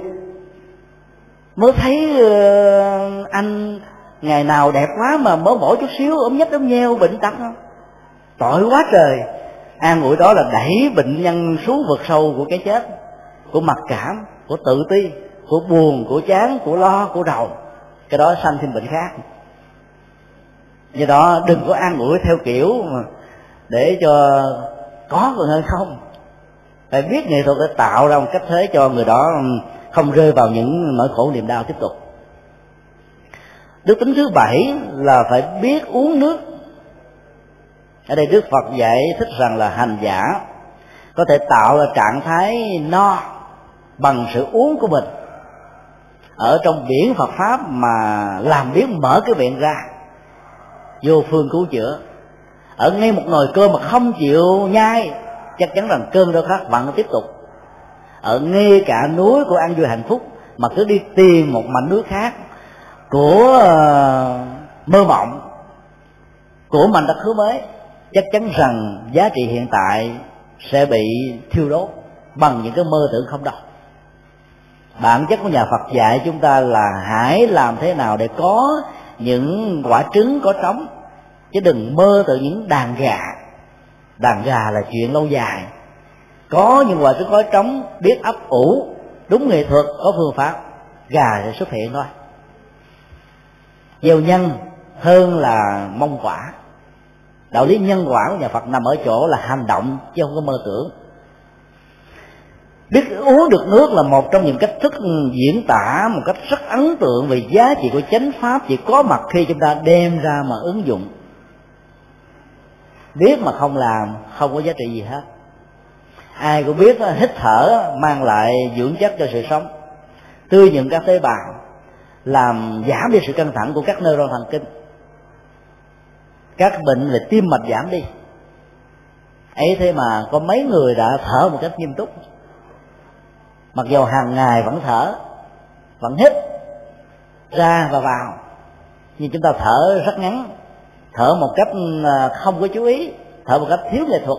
mới thấy uh, anh ngày nào đẹp quá mà mới mổ chút xíu ốm nhách ốm nheo bệnh tật không? Tội quá trời. An ủi đó là đẩy bệnh nhân xuống vực sâu của cái chết của mặc cảm của tự ti của buồn của chán của lo của rầu cái đó sanh thêm bệnh khác do đó đừng có an ủi theo kiểu mà để cho có còn hơn không. Phải biết nghệ thuật để tạo ra một cách thế cho người đó không rơi vào những nỗi khổ niềm đau tiếp tục. Đức tính thứ bảy là phải biết uống nước. Ở đây đức phật dạy thích rằng là hành giả có thể tạo ra trạng thái no bằng sự uống của mình. Ở trong biển Phật pháp mà làm biến mở cái miệng ra vô phương cứu chữa. Ở ngay một nồi cơm mà không chịu nhai chắc chắn rằng cơn đau khát vẫn tiếp tục. Ở ngay cả núi của an vui hạnh phúc mà cứ đi tìm một mảnh núi khác của uh, mơ mộng của mình đất hứa mới chắc chắn rằng giá trị hiện tại sẽ bị thiêu đốt bằng những cái mơ tưởng không đâu bản chất của nhà Phật dạy chúng ta là hãy làm thế nào để có những quả trứng có trống. Chứ đừng mơ từ những đàn gà. Đàn gà là chuyện lâu dài. Có những quả trứng có trống, biết ấp ủ, đúng nghệ thuật, có phương pháp, gà sẽ xuất hiện thôi. Gieo nhân hơn là mong quả. Đạo lý nhân quả của nhà phật nằm ở chỗ là hành động, chứ không có mơ tưởng biết uống được nước là một trong những cách thức diễn tả một cách rất ấn tượng về giá trị của chánh pháp. Chỉ có mặt khi chúng ta đem ra mà ứng dụng. Biết mà không làm, không có giá trị gì hết. Ai cũng biết hít thở mang lại dưỡng chất cho sự sống. Tươi nhuận các tế bào, làm giảm đi sự căng thẳng của các neuron thần kinh. Các bệnh về tim mạch giảm đi. Ấy thế mà có mấy người đã thở một cách nghiêm túc mặc dù hàng ngày vẫn thở, vẫn hít ra và vào, nhưng chúng ta thở rất ngắn, thở một cách à, không có chú ý, thở một cách thiếu nghệ thuật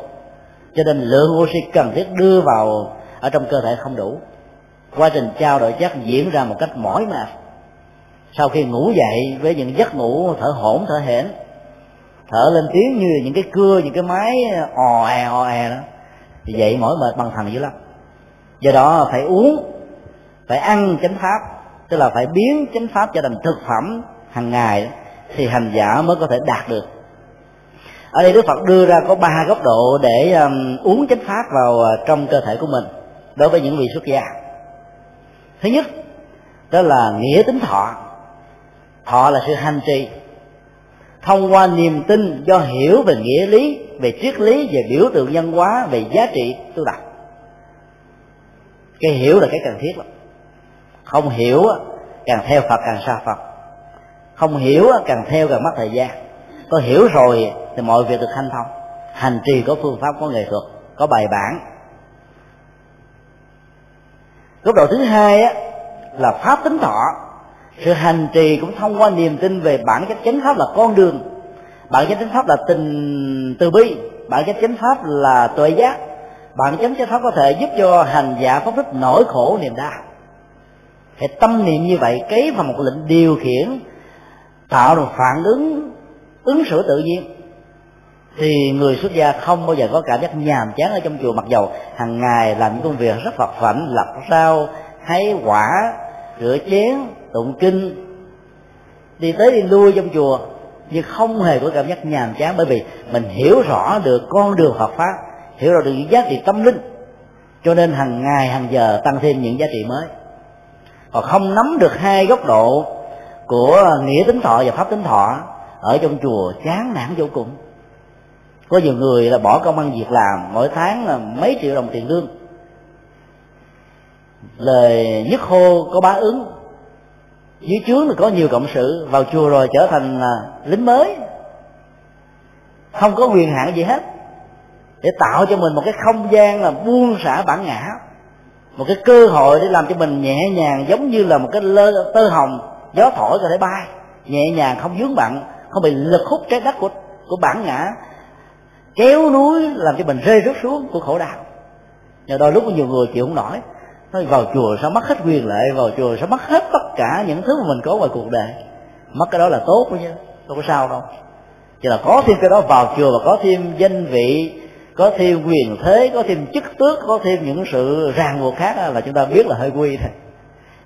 cho nên lượng oxy cần thiết đưa vào ở trong cơ thể không đủ. Quá trình trao đổi chất diễn ra một cách mỏi mệt. Sau khi ngủ dậy với những giấc ngủ thở hổn, thở hển, thở lên tiếng như những cái cưa, những cái máy à, ò è ò è đó, thì dậy mỏi mệt bằng thần dữ lắm do đó phải uống phải ăn chánh pháp tức là phải biến chánh pháp trở thành thực phẩm hàng ngày thì hành giả mới có thể đạt được. Ở đây đức phật đưa ra có ba góc độ để um, uống chánh pháp vào à, trong cơ thể của mình đối với những vị xuất gia. Thứ nhất đó là nghĩa tính thọ. Thọ là sự hành trì. Thông qua niềm tin do hiểu về nghĩa lý về triết lý về biểu tượng văn hóa về giá trị tu tập cái hiểu là cái cần thiết lắm. Không hiểu càng theo phật càng xa phật. Không hiểu càng theo càng mất thời gian. Có hiểu rồi thì mọi việc được hanh thông. Hành trì có phương pháp có nghệ thuật có bài bản. Góc độ thứ hai á, là pháp tính thọ. Sự hành trì cũng thông qua niềm tin về bản chất chánh pháp là con đường. Bản chất chánh pháp là tình từ bi. Bản chất chánh pháp là tuệ giác bản chánh chánh pháp có thể giúp cho hành giả phóng thích nỗi khổ niềm đau. Thì tâm niệm như vậy cấy vào một lệnh điều khiển, tạo được phản ứng ứng xử tự nhiên. Thì người xuất gia không bao giờ có cảm giác nhàm chán ở trong chùa mặc dầu. Hàng ngày làm những công việc rất phật phảnh lập rau, hái quả, rửa chén, tụng kinh. Đi tới đi lui trong chùa, nhưng không hề có cảm giác nhàm chán bởi vì mình hiểu rõ được con đường Phật pháp hiểu được những giá trị tâm linh. Cho nên hàng ngày, hàng giờ tăng thêm những giá trị mới. Còn không nắm được hai góc độ của nghĩa tính thọ và pháp tính thọ, ở trong chùa chán nản vô cùng. Có nhiều người là bỏ công ăn việc làm, mỗi tháng là mấy triệu đồng tiền lương. Lời nhất khô có bá ứng. Dưới trướng là có nhiều cộng sự, vào chùa rồi trở thành là lính mới. Không có quyền hạn gì hết để tạo cho mình một cái không gian là buông xả bản ngã, một cái cơ hội để làm cho mình nhẹ nhàng giống như là một cái lơ, tơ hồng, gió thổi có thể bay. Nhẹ nhàng không vướng bận, không bị lực hút trái đất của của bản ngã. Kéo núi làm cho mình rơi rớt xuống của khổ đau. Nhưng đôi lúc có nhiều người chịu không nổi. Nói vào chùa sao mất hết quyền lợi, vào chùa sao mất hết tất cả những thứ mà mình có ngoài cuộc đời. Mất cái đó là tốt chứ, đâu có sao đâu. Chỉ là có thêm cái đó vào chùa và có thêm danh vị có thêm quyền thế, có thêm chức tước, có thêm những sự ràng buộc khác là chúng ta biết là hơi quy thôi.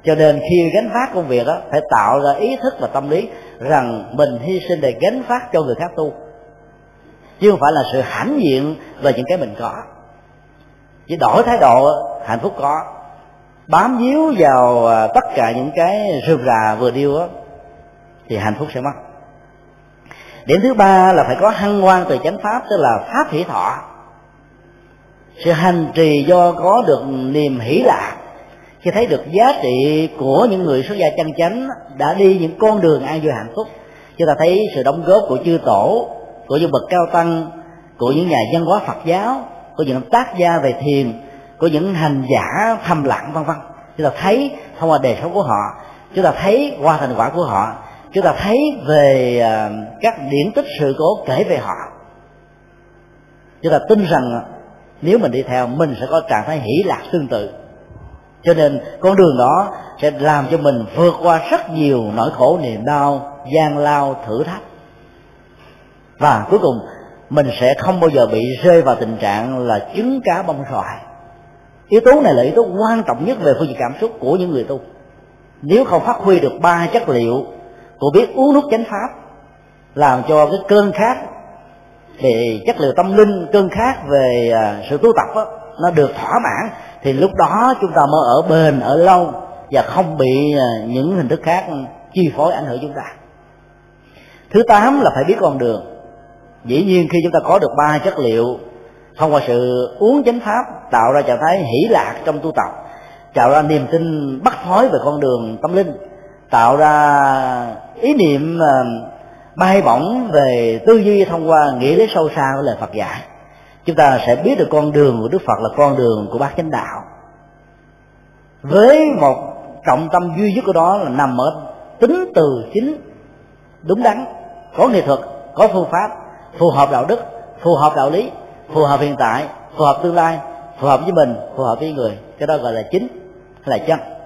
Cho nên khi gánh phát công việc đó phải tạo ra ý thức và tâm lý rằng mình hy sinh để gánh phát cho người khác tu. Chứ không phải là sự hãnh diện về những cái mình có. Chỉ đổi thái độ, hạnh phúc có. Bám víu vào à, tất cả những cái rườm rà vừa điêu á, thì hạnh phúc sẽ mất. Điểm thứ ba là phải có hăng quan từ chánh pháp, tức là pháp hỷ thọ sự hành trì do có được niềm hỷ lạc, khi thấy được giá trị của những người xuất gia chân chánh đã đi những con đường an vui hạnh phúc, chúng ta thấy sự đóng góp của chư tổ, của những bậc cao tăng, của những nhà văn hóa phật giáo, của những tác gia về thiền, của những hành giả thầm lặng, vân vân. Chúng ta thấy thông qua đời sống của họ, chúng ta thấy qua thành quả của họ, chúng ta thấy về à, các điển tích sự cố kể về họ. Chúng ta tin rằng nếu mình đi theo, mình sẽ có trạng thái hỷ lạc tương tự. Cho nên, con đường đó sẽ làm cho mình vượt qua rất nhiều nỗi khổ, niềm đau, gian lao, thử thách. Và cuối cùng, mình sẽ không bao giờ bị rơi vào tình trạng là trứng cá bông xoài. Yếu tố này là yếu tố quan trọng nhất về phương diện cảm xúc của những người tu. Nếu không phát huy được ba chất liệu của biết uống nước chánh pháp, làm cho cái cơn khát thì chất liệu tâm linh cơn khát về à, sự tu tập đó, nó được thỏa mãn. Thì lúc đó chúng ta mới ở bền ở lâu và không bị à, những hình thức khác chi phối ảnh hưởng chúng ta. Thứ tám là phải biết con đường. Dĩ nhiên khi chúng ta có được ba chất liệu thông qua sự uống chánh pháp tạo ra trạng thái hỷ lạc trong tu tập tạo ra niềm tin bắt thói về con đường tâm linh tạo ra ý niệm à, bay bổng về tư duy thông qua nghĩa lý sâu xa của lời Phật dạy. Chúng ta sẽ biết được con đường của Đức Phật là con đường của bác chánh đạo. Với một trọng tâm duy nhất của đó là nằm ở tính từ chính, đúng đắn, có nghệ thuật, có phương pháp, phù hợp đạo đức, phù hợp đạo lý, phù hợp hiện tại, phù hợp tương lai, phù hợp với mình, phù hợp với người. Cái đó gọi là chính, hay là chân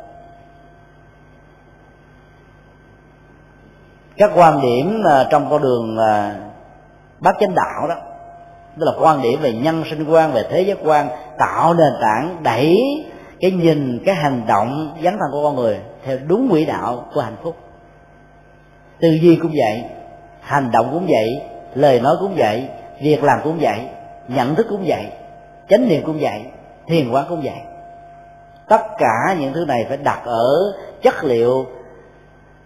các quan điểm à, trong con đường à, bát chánh đạo đó, tức là quan điểm về nhân sinh quan, về thế giới quan, tạo nền tảng đẩy cái nhìn, cái hành động dấn thân của con người theo đúng quỹ đạo của hạnh phúc. Tư duy cũng vậy, hành động cũng vậy, lời nói cũng vậy, việc làm cũng vậy, nhận thức cũng vậy, chánh niệm cũng vậy, thiền quán cũng vậy. Tất cả những thứ này phải đặt ở chất liệu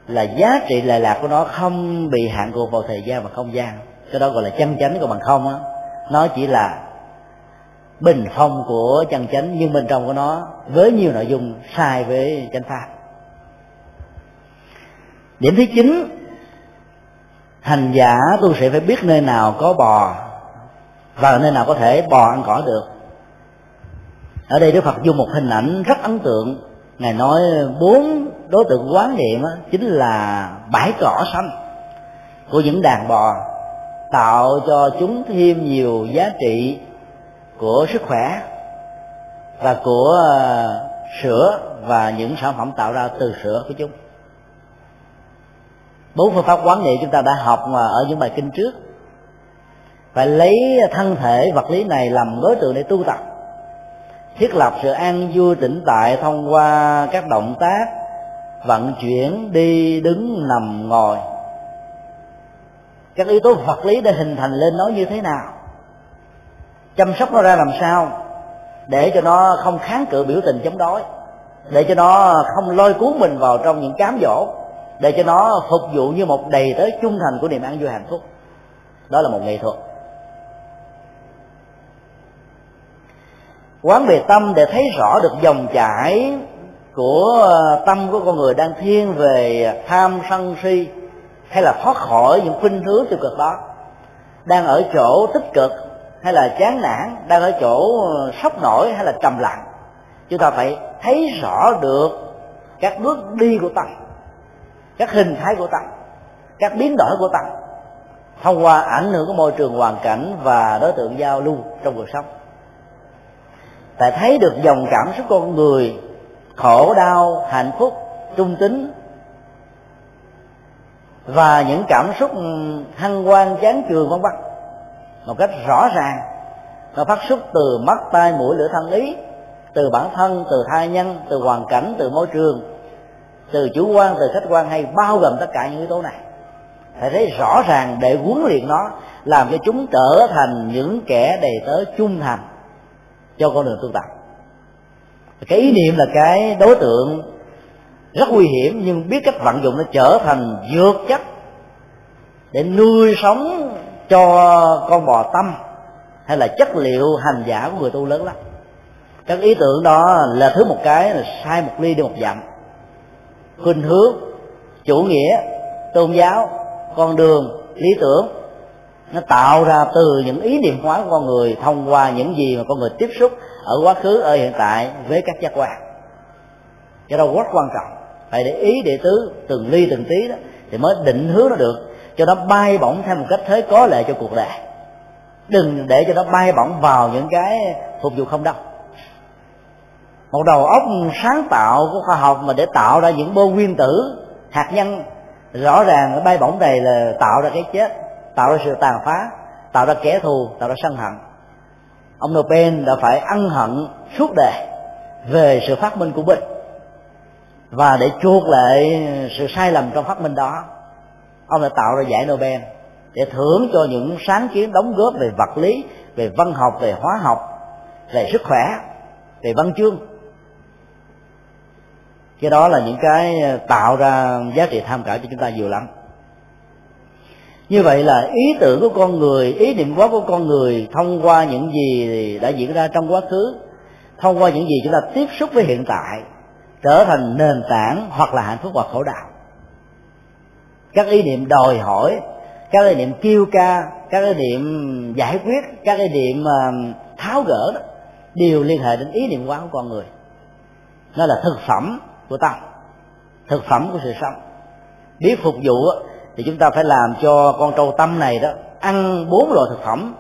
là giá trị lệ lạc của nó không bị hạn cuộc vào thời gian và không gian. Cái đó gọi là chân chánh của bằng không á. Nó chỉ là bình phong của chân chánh, nhưng bên trong của nó với nhiều nội dung sai với chánh pháp. Điểm thứ chín, hành giả tu sĩ phải biết nơi nào có bò và nơi nào có thể bò ăn cỏ được. Ở đây đức phật dùng một hình ảnh rất ấn tượng. Ngài nói bốn đối tượng quán niệm chính là bãi cỏ xanh của những đàn bò, tạo cho chúng thêm nhiều giá trị của sức khỏe và của ờ, sữa và những sản phẩm tạo ra từ sữa của chúng. Bốn phương pháp quán niệm chúng ta đã học mà ở những bài kinh trước. Phải lấy thân thể, vật lý này làm đối tượng để tu tập, thiết lập sự an vui tĩnh tại thông qua các động tác vận chuyển đi đứng nằm ngồi. Các yếu tố vật lý để hình thành lên nó như thế nào? Chăm sóc nó ra làm sao? Để cho nó không kháng cự biểu tình chống đối. Để cho nó không lôi cuốn mình vào trong những cám dỗ. Để cho nó phục vụ như một đầy tới trung thành của niềm an vui hạnh phúc. Đó là một nghệ thuật. Quán về tâm để thấy rõ được dòng chảy của ờ, tâm của con người đang thiên về ờ, tham sân si hay là thoát khỏi những khuynh hướng tiêu cực đó, đang ở chỗ tích cực hay là chán nản, đang ở chỗ ờ, sốc nổi hay là trầm lặng, chúng ta phải thấy rõ được các bước đi của tâm, các hình thái của tâm, các biến đổi của tâm, thông qua ảnh hưởng của môi trường hoàn cảnh và đối tượng giao lưu trong cuộc sống. Tại thấy được dòng cảm xúc con người khổ đau, hạnh phúc, trung tính và những cảm xúc ừ, hăng quan chán chường, vân vân. Một cách rõ ràng, nó phát xuất từ mắt, tai, mũi, lưỡi, thân, ý. Từ bản thân, từ thai nhân, từ hoàn cảnh, từ môi trường. Từ chủ quan, từ khách quan hay bao gồm tất cả những yếu tố này. Phải thấy rõ ràng để huấn luyện nó, làm cho chúng trở thành những kẻ đầy tớ trung thành cho con đường tu tập cái ý niệm là cái đối tượng rất nguy hiểm, nhưng biết cách vận dụng nó trở thành dược chất để nuôi sống cho con bò tâm, hay là chất liệu hành giả của người tu lớn lắm. Các ý tưởng đó là thứ một cái là sai một ly đi một dặm. Khuynh hướng, chủ nghĩa, tôn giáo, con đường, lý tưởng, nó tạo ra từ những ý niệm hóa của con người thông qua những gì mà con người tiếp xúc ở quá khứ, ở hiện tại với các giác quan. Cái đó rất quan trọng. Phải để ý để tứ, từng ly từng tí đó, thì mới định hướng nó được. Cho nó bay bổng theo một cách thế có lệ cho cuộc đời. Đừng để cho nó bay bổng vào những cái phục vụ không đâu một đầu óc sáng tạo của khoa học mà để tạo ra những bô nguyên tử, hạt nhân, rõ ràng cái bay bổng này là tạo ra cái chết, tạo ra sự tàn phá, tạo ra kẻ thù, tạo ra sân hận ông Nobel đã phải ân hận suốt đời về sự phát minh của mình. Và để chuộc lại sự sai lầm trong phát minh đó, ông đã tạo ra giải Nobel để thưởng cho những sáng kiến đóng góp về vật lý, về văn học, về hóa học, về sức khỏe, về văn chương. Cái đó là những cái tạo ra giá trị tham khảo cho chúng ta nhiều lắm như vậy là ý tưởng của con người, ý niệm quá của con người thông qua những gì đã diễn ra trong quá khứ, thông qua những gì chúng ta tiếp xúc với hiện tại, trở thành nền tảng hoặc là hạnh phúc hoặc khổ đạo các ý niệm đòi hỏi, các ý niệm kêu ca, các ý niệm giải quyết, các ý niệm ờ, tháo gỡ đó, đều liên hệ đến ý niệm quá của con người. Nó là thực phẩm của tâm, thực phẩm của sự sống. Biết phục vụ thì chúng ta phải làm cho con trâu tâm này đó ăn bốn loại thực phẩm.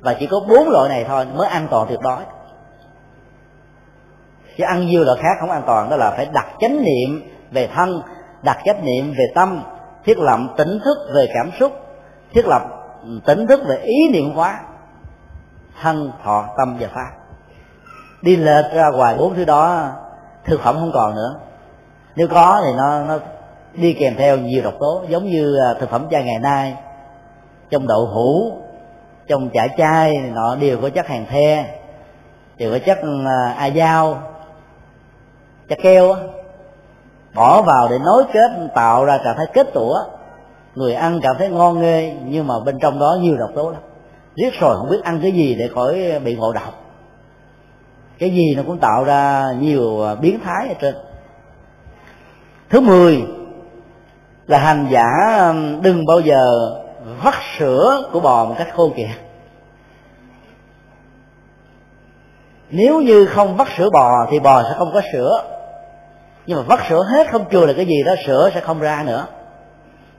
Và chỉ có bốn loại này thôi mới an toàn tuyệt đối. Chứ ăn nhiều loại khác không an toàn, đó là phải đặt chánh niệm về thân, đặt chánh niệm về tâm, thiết lập tỉnh thức về cảm xúc, thiết lập tỉnh thức về ý niệm hóa, thân, thọ, tâm và pháp. Đi lệch ra ngoài bốn thứ đó, thực phẩm không còn nữa. Nếu có thì nó nó đi kèm theo nhiều độc tố, giống như à, thực phẩm chay ngày nay, trong đậu hũ, trong chả chay nọ, đều có chất hàng the, đều có chất à, a dao, chất keo bỏ vào để nối kết, tạo ra trạng thái kết tủa. Người ăn cảm thấy ngon nghê nhưng mà bên trong đó nhiều độc tố lắm. Riết rồi không biết ăn cái gì để khỏi bị ngộ độc. Cái gì nó cũng tạo ra nhiều à, biến thái ở trên. Thứ mười là hành giả đừng bao giờ vắt sữa của bò một cách khô kìa nếu như không vắt sữa bò thì bò sẽ không có sữa. Nhưng mà vắt sữa hết không chừa là cái gì đó sữa sẽ không ra nữa.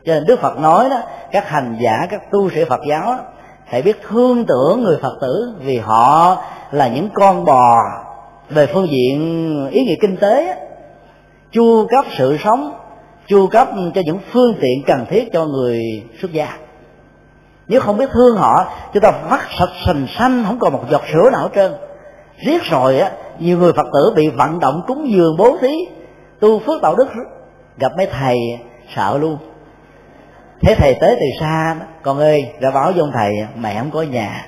Cho nên đức phật nói đó các hành giả các tu sĩ phật giáo đó, hãy biết thương tưởng người phật tử vì họ là những con bò về phương diện ý nghĩa kinh tế chu cấp sự sống chu cấp cho những phương tiện cần thiết cho người xuất gia. Nếu không biết thương họ, chúng ta vắt sạch sành xanh, không còn một giọt sữa nào hết trơn. Riết rồi á, nhiều người phật tử bị vận động cúng dường bố thí, tu phước tạo đức, gặp mấy thầy sợ luôn. Thế thầy tới từ xa, con ơi đã báo với ông thầy mẹ không có nhà,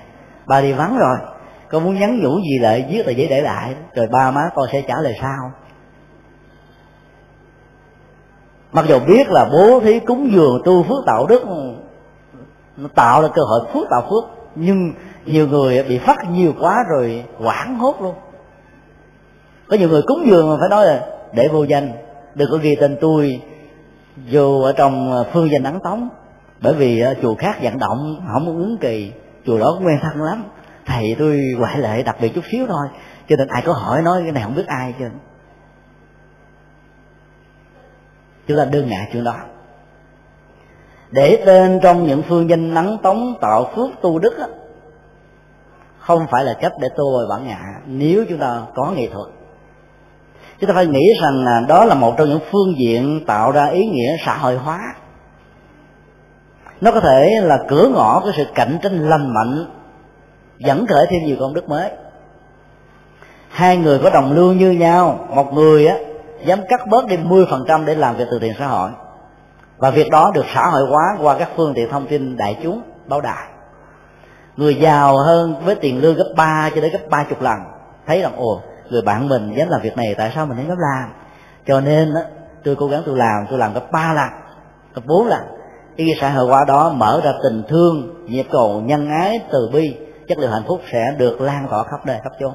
ba đi vắng rồi, con muốn nhắn nhủ gì lại viết tờ giấy để lại, rồi ba má con sẽ trả lời sao? Mặc dù biết là bố thí cúng dường tu phước tạo đức, nó tạo ra cơ hội phước tạo phước, nhưng nhiều người bị phát nhiều quá rồi quảng hốt luôn. Có nhiều người cúng dường mà phải nói là, để vô danh, đừng có ghi tên tôi dù ở trong phương danh ấn tống. Bởi vì ờ, chùa khác vận động, không ứng kỳ, chùa đó quen thân lắm. Thầy tôi ngoại lệ đặc biệt chút xíu thôi, cho nên ai có hỏi nói cái này không biết ai chứ chúng ta đương ngại chuyện đó. Để tên trong những phương danh nắng tống tạo phước tu đức đó, không phải là cách để tu bồi bản ngã. Nếu chúng ta có nghệ thuật chúng ta phải nghĩ rằng là đó là một trong những phương diện tạo ra ý nghĩa xã hội hóa. Nó có thể là cửa ngõ của sự cạnh tranh lành mạnh dẫn khởi thêm nhiều công đức mới. Hai người có đồng lương như nhau một người á dám cắt bớt đi 10% để làm việc từ thiện xã hội. Và việc đó được xã hội hóa qua các phương tiện thông tin đại chúng, báo đài. Người giàu hơn với tiền lương gấp 3 cho đến gấp ba chục lần. Thấy rằng, ồ, người bạn mình dám làm việc này, tại sao mình không dám làm? Cho nên tôi cố gắng tôi làm tôi làm gấp ba lần, gấp bốn lần. Cái xã hội hóa đó mở ra tình thương, nhịp cầu, nhân ái, từ bi. Chất liệu hạnh phúc sẽ được lan tỏa khắp nơi, khắp chốn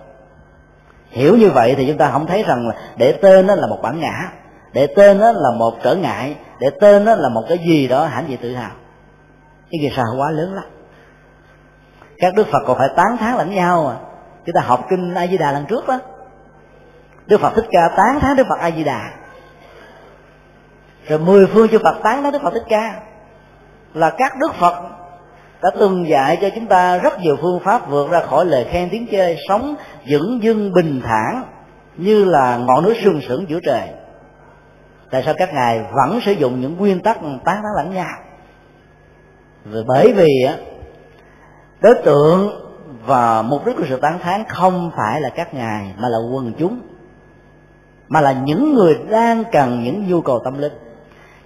hiểu như vậy thì chúng ta không thấy rằng là để tên đó là một bản ngã, để tên đó là một trở ngại, để tên đó là một cái gì đó hãnh diện tự hào. Cái gì sao quá lớn lắm. Các đức phật còn phải tán thán lẫn nhau à. Chúng ta học kinh a di đà lần trước đó. Đức phật thích ca tán thán đức phật a di đà rồi mười phương chư phật tán thán đức phật thích ca. Là các đức phật đã từng dạy cho chúng ta rất nhiều phương pháp vượt ra khỏi lời khen tiếng chê, sống vững dưng bình thản, như là ngọn núi sương sững giữa trời. Tại sao các ngài vẫn sử dụng những nguyên tắc tán thán lẫn nhau? Vì bởi vì á, đối tượng và mục đích của sự tán thán không phải là các ngài, mà là quần chúng, mà là những người đang cần những nhu cầu tâm linh.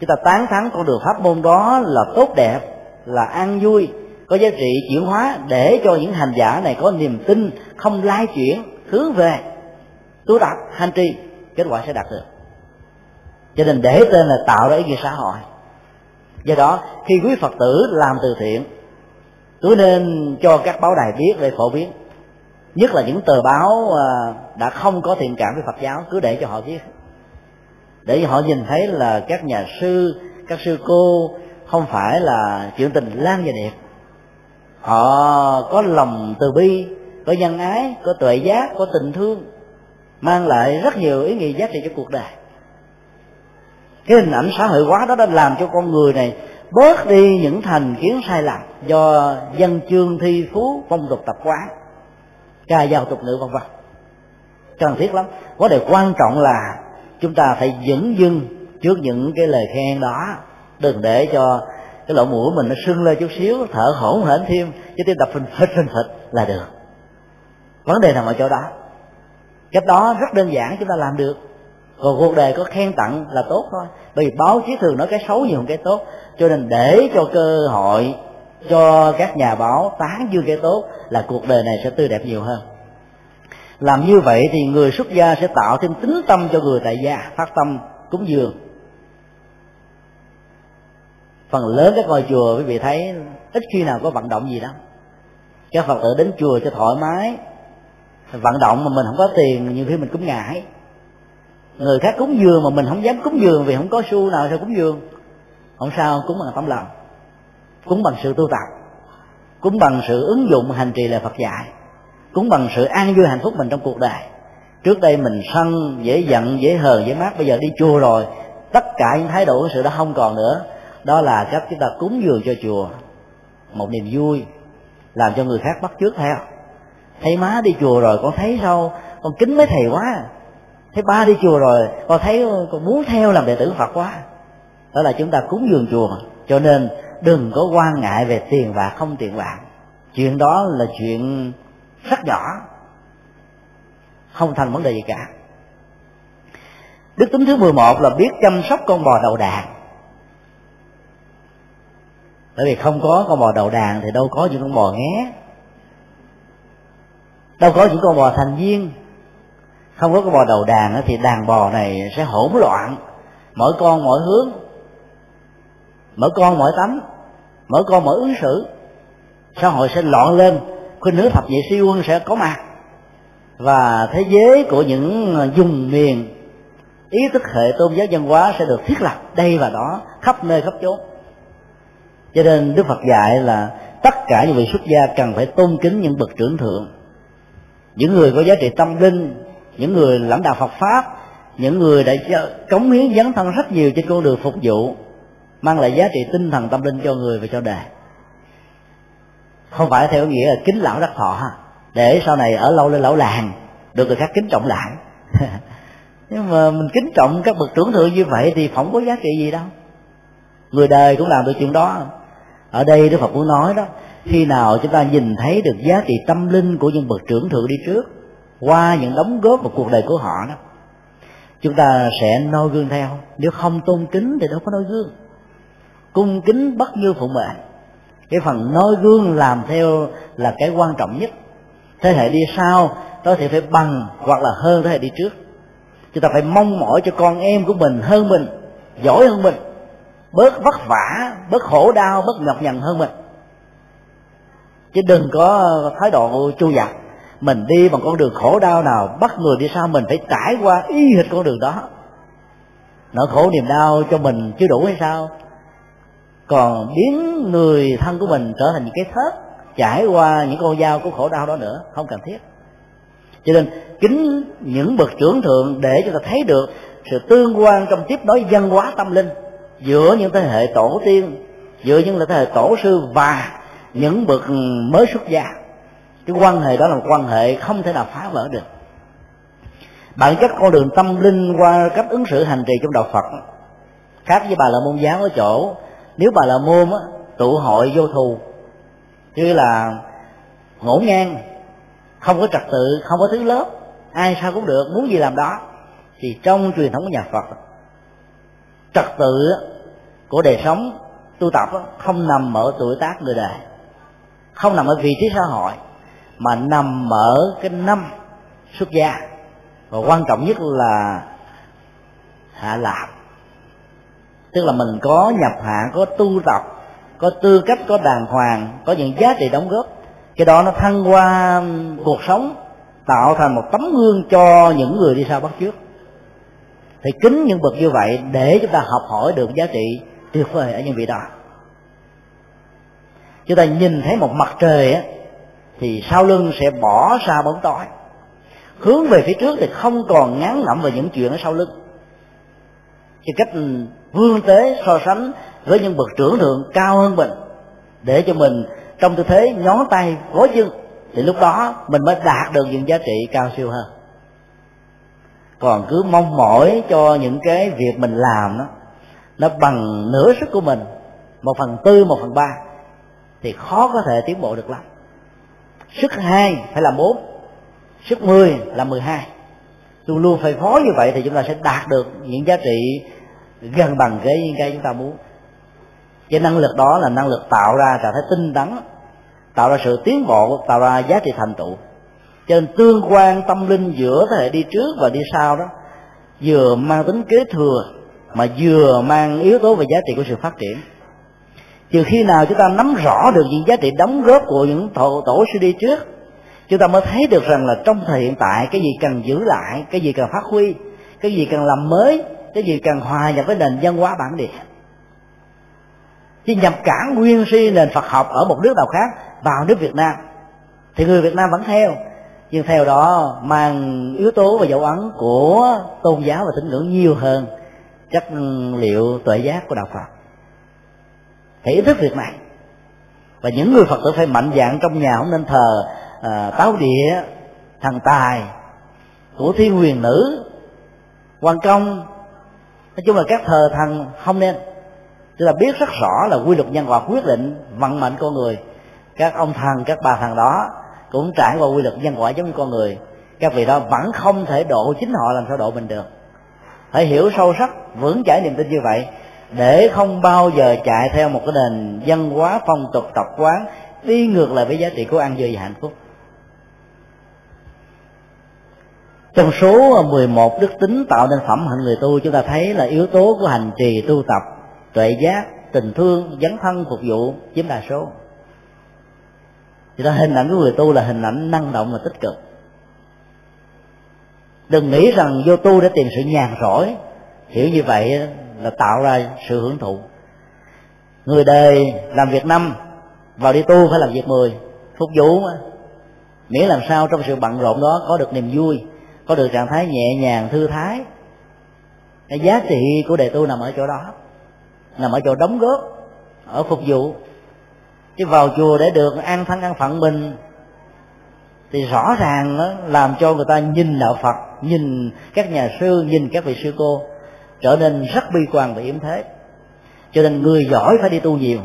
Chúng ta tán thán con đường pháp môn đó là tốt đẹp là an vui, có giá trị chuyển hóa để cho những hành giả này có niềm tin, không lai chuyển, hướng về. Tu tập hành trì, kết quả sẽ đạt được. Cho nên để tên là tạo ra ý nghĩa xã hội. Do đó, khi quý phật tử làm từ thiện cứ nên cho các báo đài biết để phổ biến. Nhất là những tờ báo à, đã không có thiện cảm với phật giáo, cứ để cho họ viết. Để họ nhìn thấy là các nhà sư, các sư cô không phải là chuyện tình lan và đẹp. Họ có lòng từ bi, có nhân ái, có tuệ giác, có tình thương, mang lại rất nhiều ý nghĩa giá trị cho cuộc đời. Cái hình ảnh xã hội hóa đó đã làm cho con người này bớt đi những thành kiến sai lầm do dân chương thi phú, phong tục tập quán, ca dao tục ngữ, vân vân. Cần thiết lắm. Vấn đề quan trọng là chúng ta phải dững dưng trước những cái lời khen đó đừng để cho cái lỗ mũi mình nó sưng lên chút xíu, thở hổn hển thêm chứ tim đập phình phịch phình phịch là được. Vấn đề nằm ở chỗ đó. Cách đó rất đơn giản, chúng ta làm được. Còn cuộc đời có khen tặng là tốt thôi. Bởi vì báo chí thường nói cái xấu nhiều hơn cái tốt. Cho nên để cho cơ hội cho các nhà báo tán dương cái tốt là cuộc đời này sẽ tươi đẹp nhiều hơn. Làm như vậy thì người xuất gia sẽ tạo thêm tính tâm cho người tại gia, phát tâm cúng dường phần lớn các ngôi chùa, quý vị thấy, ít khi nào có vận động gì đó các phật tử đến chùa cho thoải mái, vận động mà mình không có tiền, nhiều khi mình cũng ngại. Người khác cúng dường mà mình không dám cúng dường vì không có xu nào sao cúng dường. Không sao, cúng bằng tấm lòng, cúng bằng sự tu tập, cúng bằng sự ứng dụng hành trì lời phật dạy, cúng bằng sự an vui hạnh phúc mình trong cuộc đời. Trước đây mình sân, dễ giận, dễ hờn, dễ mát, bây giờ đi chùa rồi, tất cả những thái độ của sự đó không còn nữa đó là cách chúng ta cúng dường cho chùa một niềm vui, làm cho người khác bắt chước theo. Thấy má đi chùa rồi, con thấy sao? Con kính mấy thầy quá. Thấy ba đi chùa rồi, con thấy con muốn theo làm đệ tử phật quá. Đó là chúng ta cúng dường chùa. Cho nên đừng có quan ngại về tiền bạc, không tiền bạc. Chuyện đó là chuyện rất nhỏ. Không thành vấn đề gì cả. Đức tính thứ 11 là biết chăm sóc con bò đầu đàn bởi vì không có con bò đầu đàn thì đâu có những con bò nghé đâu có những con bò thành viên. Không có con bò đầu đàn thì đàn bò này sẽ hỗn loạn. Mỗi con mỗi hướng. Mỗi con mỗi tấm mỗi con mỗi ứng xử. Xã hội sẽ loạn lên. Khuynh nữ thập nhị siêu quân sẽ có mặt. Và thế giới của những vùng miền, ý thức hệ tôn giáo văn hóa sẽ được thiết lập đây và đó, khắp nơi, khắp chốn cho nên đức phật dạy là tất cả những vị xuất gia cần phải tôn kính những bậc trưởng thượng. Những người có giá trị tâm linh, những người lãnh đạo phật pháp, những người đã cống hiến dấn thân rất nhiều trên con đường phục vụ, mang lại giá trị tinh thần tâm linh cho người và cho đời không phải theo nghĩa là kính lão đắc thọ để sau này ở lâu lên lão làng, được người khác kính trọng lại nhưng mà mình kính trọng các bậc trưởng thượng như vậy thì không có giá trị gì đâu. Người đời cũng làm được chuyện đó ở đây đức phật muốn nói đó, khi nào chúng ta nhìn thấy được giá trị tâm linh của những bậc trưởng thượng đi trước, qua những đóng góp vào cuộc đời của họ đó, chúng ta sẽ noi gương theo. Nếu không tôn kính thì đâu có noi gương. Cung kính bất như phụ mệnh. Cái phần noi gương làm theo là cái quan trọng nhất. Thế hệ đi sau có thể phải bằng hoặc là hơn thế hệ đi trước. Chúng ta phải mong mỏi cho con em của mình hơn mình, giỏi hơn mình bớt vất vả, bớt khổ đau, bớt nhọc nhằn hơn mình. Chứ đừng có thái độ chu dặt mình đi bằng con đường khổ đau nào, bắt người đi sau mình phải trải qua y hệt con đường đó. Nỗi khổ niềm đau cho mình chưa đủ hay sao? Còn biến người thân của mình trở thành những cái thớt, trải qua những con dao của khổ đau đó nữa, không cần thiết. Cho nên, kính những bậc trưởng thượng để cho ta thấy được sự tương quan trong tiếp nối văn hóa tâm linh giữa những thế hệ tổ tiên giữa những thế hệ tổ sư và những bậc mới xuất gia. Cái quan hệ đó là một quan hệ không thể nào phá vỡ được. Bản chất con đường tâm linh qua cách ứng xử hành trì trong đạo phật khác với bà la môn giáo ở chỗ nếu bà la môn á, tụ hội vô thù như là ngổn ngang không có trật tự không có thứ lớp ai sao cũng được muốn gì làm đó thì trong truyền thống của nhà phật trật tự của đời sống tu tập không nằm ở tuổi tác người đời. Không nằm ở vị trí xã hội, mà nằm ở cái năm xuất gia. Và quan trọng nhất là hạ lạc. Tức là mình có nhập hạ có tu tập, có tư cách, có đàng hoàng, có những giá trị đóng góp. Cái đó nó thăng qua cuộc sống, tạo thành một tấm gương cho những người đi sau bắt trước thì kính những bậc như vậy để chúng ta học hỏi được giá trị tuyệt vời ở những vị đó. Chúng ta nhìn thấy một mặt trời á, thì sau lưng sẽ bỏ xa bóng tối. Hướng về phía trước thì không còn ngán ngẩm về những chuyện ở sau lưng. Cái cách vương tế so sánh với những bậc trưởng thượng cao hơn mình, để cho mình trong tư thế nhón tay gối chân, thì lúc đó mình mới đạt được những giá trị cao siêu hơn còn cứ mong mỏi cho những cái việc mình làm đó, nó bằng nửa sức của mình, một phần tư, một phần ba, thì khó có thể tiến bộ được lắm. Sức hai phải là bốn, sức mười là mười hai. Luôn luôn phải phó như vậy thì chúng ta sẽ đạt được những giá trị gần bằng cái, những cái chúng ta muốn. Cái năng lực đó là năng lực tạo ra trạng thái tinh tấn, tạo ra sự tiến bộ, tạo ra giá trị thành tựu cho nên tương quan tâm linh giữa thế hệ đi trước và đi sau đó vừa mang tính kế thừa mà vừa mang yếu tố về giá trị của sự phát triển. Trừ khi nào chúng ta nắm rõ được những giá trị đóng góp của những tổ, tổ sư đi trước chúng ta mới thấy được rằng là trong thời hiện tại cái gì cần giữ lại cái gì cần phát huy cái gì cần làm mới cái gì cần hòa nhập với nền văn hóa bản địa. Chứ nhập cản nguyên si nền phật học ở một nước nào khác vào nước việt nam thì người việt nam vẫn theo nhưng theo đó mang yếu tố và dấu ấn của tôn giáo và tín ngưỡng nhiều hơn chất liệu tuệ giác của đạo phật. Phải ý thức việc này và những người phật tử phải mạnh dạng trong nhà không nên thờ à, táo địa thần tài của thiên huyền nữ quan công. Nói chung là các thờ thần không nên. Tức là biết rất rõ là quy luật nhân quả quyết định vận mệnh con người các ông thần các bà thần đó cũng trải qua quy luật nhân quả giống như con người. Các vị đó vẫn không thể độ chính họ làm sao độ mình được. Phải hiểu sâu sắc, vững chãi niềm tin như vậy, để không bao giờ chạy theo một cái nền văn hóa phong tục tập quán, đi ngược lại với giá trị của ăn vui và hạnh phúc. Trong số 11 đức tính tạo nên phẩm hạnh người tu, chúng ta thấy là yếu tố của hành trì tu tập, tuệ giác, tình thương, dấn thân, phục vụ chiếm đa số thì đó, hình ảnh của người tu là hình ảnh năng động và tích cực. Đừng nghĩ rằng vô tu để tìm sự nhàn rỗi. Hiểu như vậy là tạo ra sự hưởng thụ. Người đời làm việc năm, vào đi tu phải làm việc mười. Phục vụ mà. Miễn làm sao trong sự bận rộn đó có được niềm vui, có được trạng thái nhẹ nhàng, thư thái. Cái giá trị của đề tu nằm ở chỗ đó. Nằm ở chỗ đóng góp, ở phục vụ chứ vào chùa để được an thân an phận mình, thì rõ ràng nó làm cho người ta nhìn đạo phật, nhìn các nhà sư, nhìn các vị sư cô trở nên rất bi quan và yếm thế. Cho nên người giỏi phải đi tu nhiều,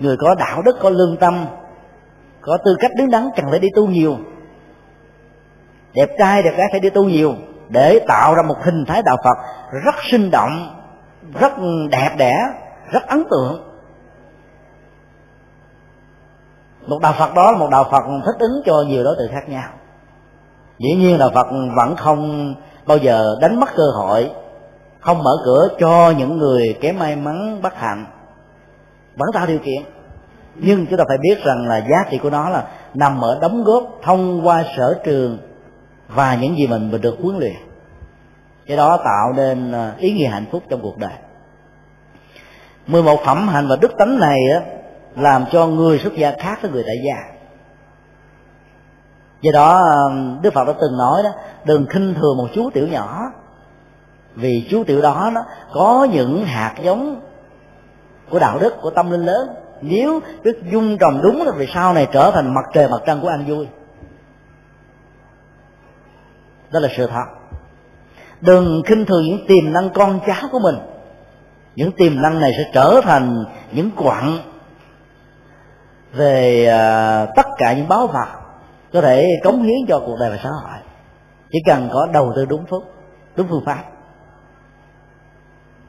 người có đạo đức, có lương tâm, có tư cách đứng đắn cần phải đi tu nhiều. Đẹp trai, đẹp gái phải đi tu nhiều để tạo ra một hình thái đạo phật rất sinh động, rất đẹp đẽ, rất ấn tượng. Một đạo phật đó là một đạo phật thích ứng cho nhiều đối tượng khác nhau. Dĩ nhiên đạo phật vẫn không bao giờ đánh mất cơ hội không mở cửa cho những người kém may mắn bất hạnh. Vẫn tạo điều kiện. Nhưng chúng ta phải biết rằng là giá trị của nó là nằm ở đóng góp thông qua sở trường và những gì mình mình được huấn luyện. Cái đó tạo nên ờ, ý nghĩa hạnh phúc trong cuộc đời. 11 phẩm hạnh và đức tánh này á, làm cho người xuất gia khác với người tại gia. Do đó đức phật đã từng nói đó, đừng khinh thường một chú tiểu nhỏ, vì chú tiểu đó nó có những hạt giống của đạo đức, của tâm linh lớn. Nếu đức dung trồng đúng thì sau này trở thành mặt trời mặt trăng của anh vui. Đó là sự thật. Đừng khinh thường những tiềm năng con cháu của mình. Những tiềm năng này sẽ trở thành những quặng về uh, tất cả những báo vật có thể cống hiến cho cuộc đời và xã hội. Chỉ cần có đầu tư đúng phúc đúng phương pháp.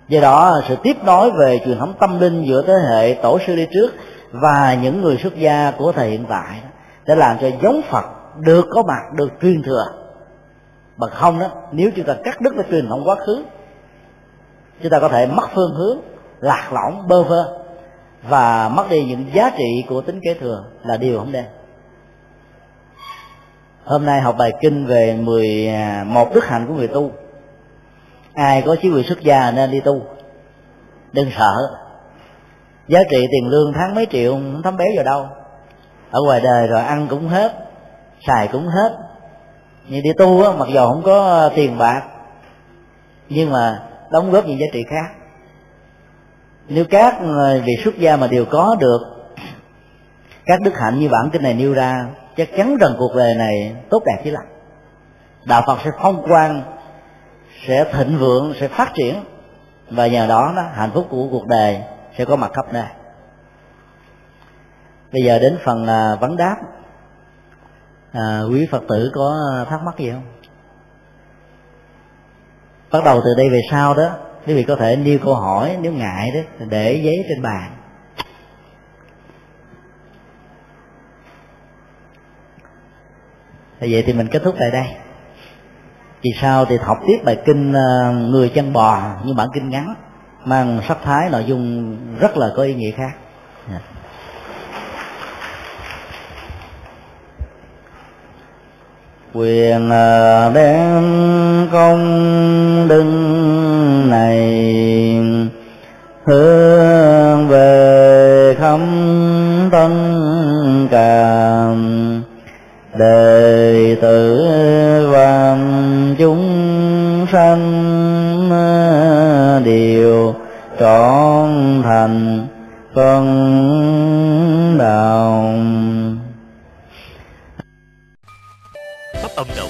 Do đó sự tiếp nối về truyền thống tâm linh giữa thế hệ tổ sư đi trước và những người xuất gia của thời hiện tại để làm cho giống phật được có mặt được truyền thừa. Bằng không đó nếu chúng ta cắt đứt cái truyền thống quá khứ chúng ta có thể mất phương hướng lạc lõng bơ vơ và mất đi những giá trị của tính kế thừa là điều không nên hôm nay học bài kinh về 11 à, đức hạnh của người tu. Ai có chí quyền xuất gia nên đi tu. Đừng sợ. Giá trị tiền lương tháng mấy triệu không thấm béo vào đâu. Ở ngoài đời rồi ăn cũng hết, xài cũng hết. Nhưng đi tu á, mặc dù không có tiền bạc, nhưng mà đóng góp những giá trị khác nếu các vị xuất gia mà đều có được các đức hạnh như bản kinh này nêu ra chắc chắn rằng cuộc đời này tốt đẹp chứ lắm đạo phật sẽ phong quang sẽ thịnh vượng sẽ phát triển và nhờ đó, đó hạnh phúc của cuộc đời sẽ có mặt khắp nơi. Bây giờ đến phần là vấn đáp. À, quý phật tử có thắc mắc gì không? Bắt đầu từ đây về sau đó quý vị có thể nêu câu hỏi nếu ngại đó, để giấy trên bàn. Vậy thì mình kết thúc tại đây. Vì sau thì học tiếp bài kinh ờ, người chân bò như bản kinh ngắn, mang sắc thái, nội dung rất là có ý nghĩa khác. Quyền ờ, đem công đức này. Hướng về khâm tân cảm đệ tử và chúng sanh ờ, đều trọn thành con đạo.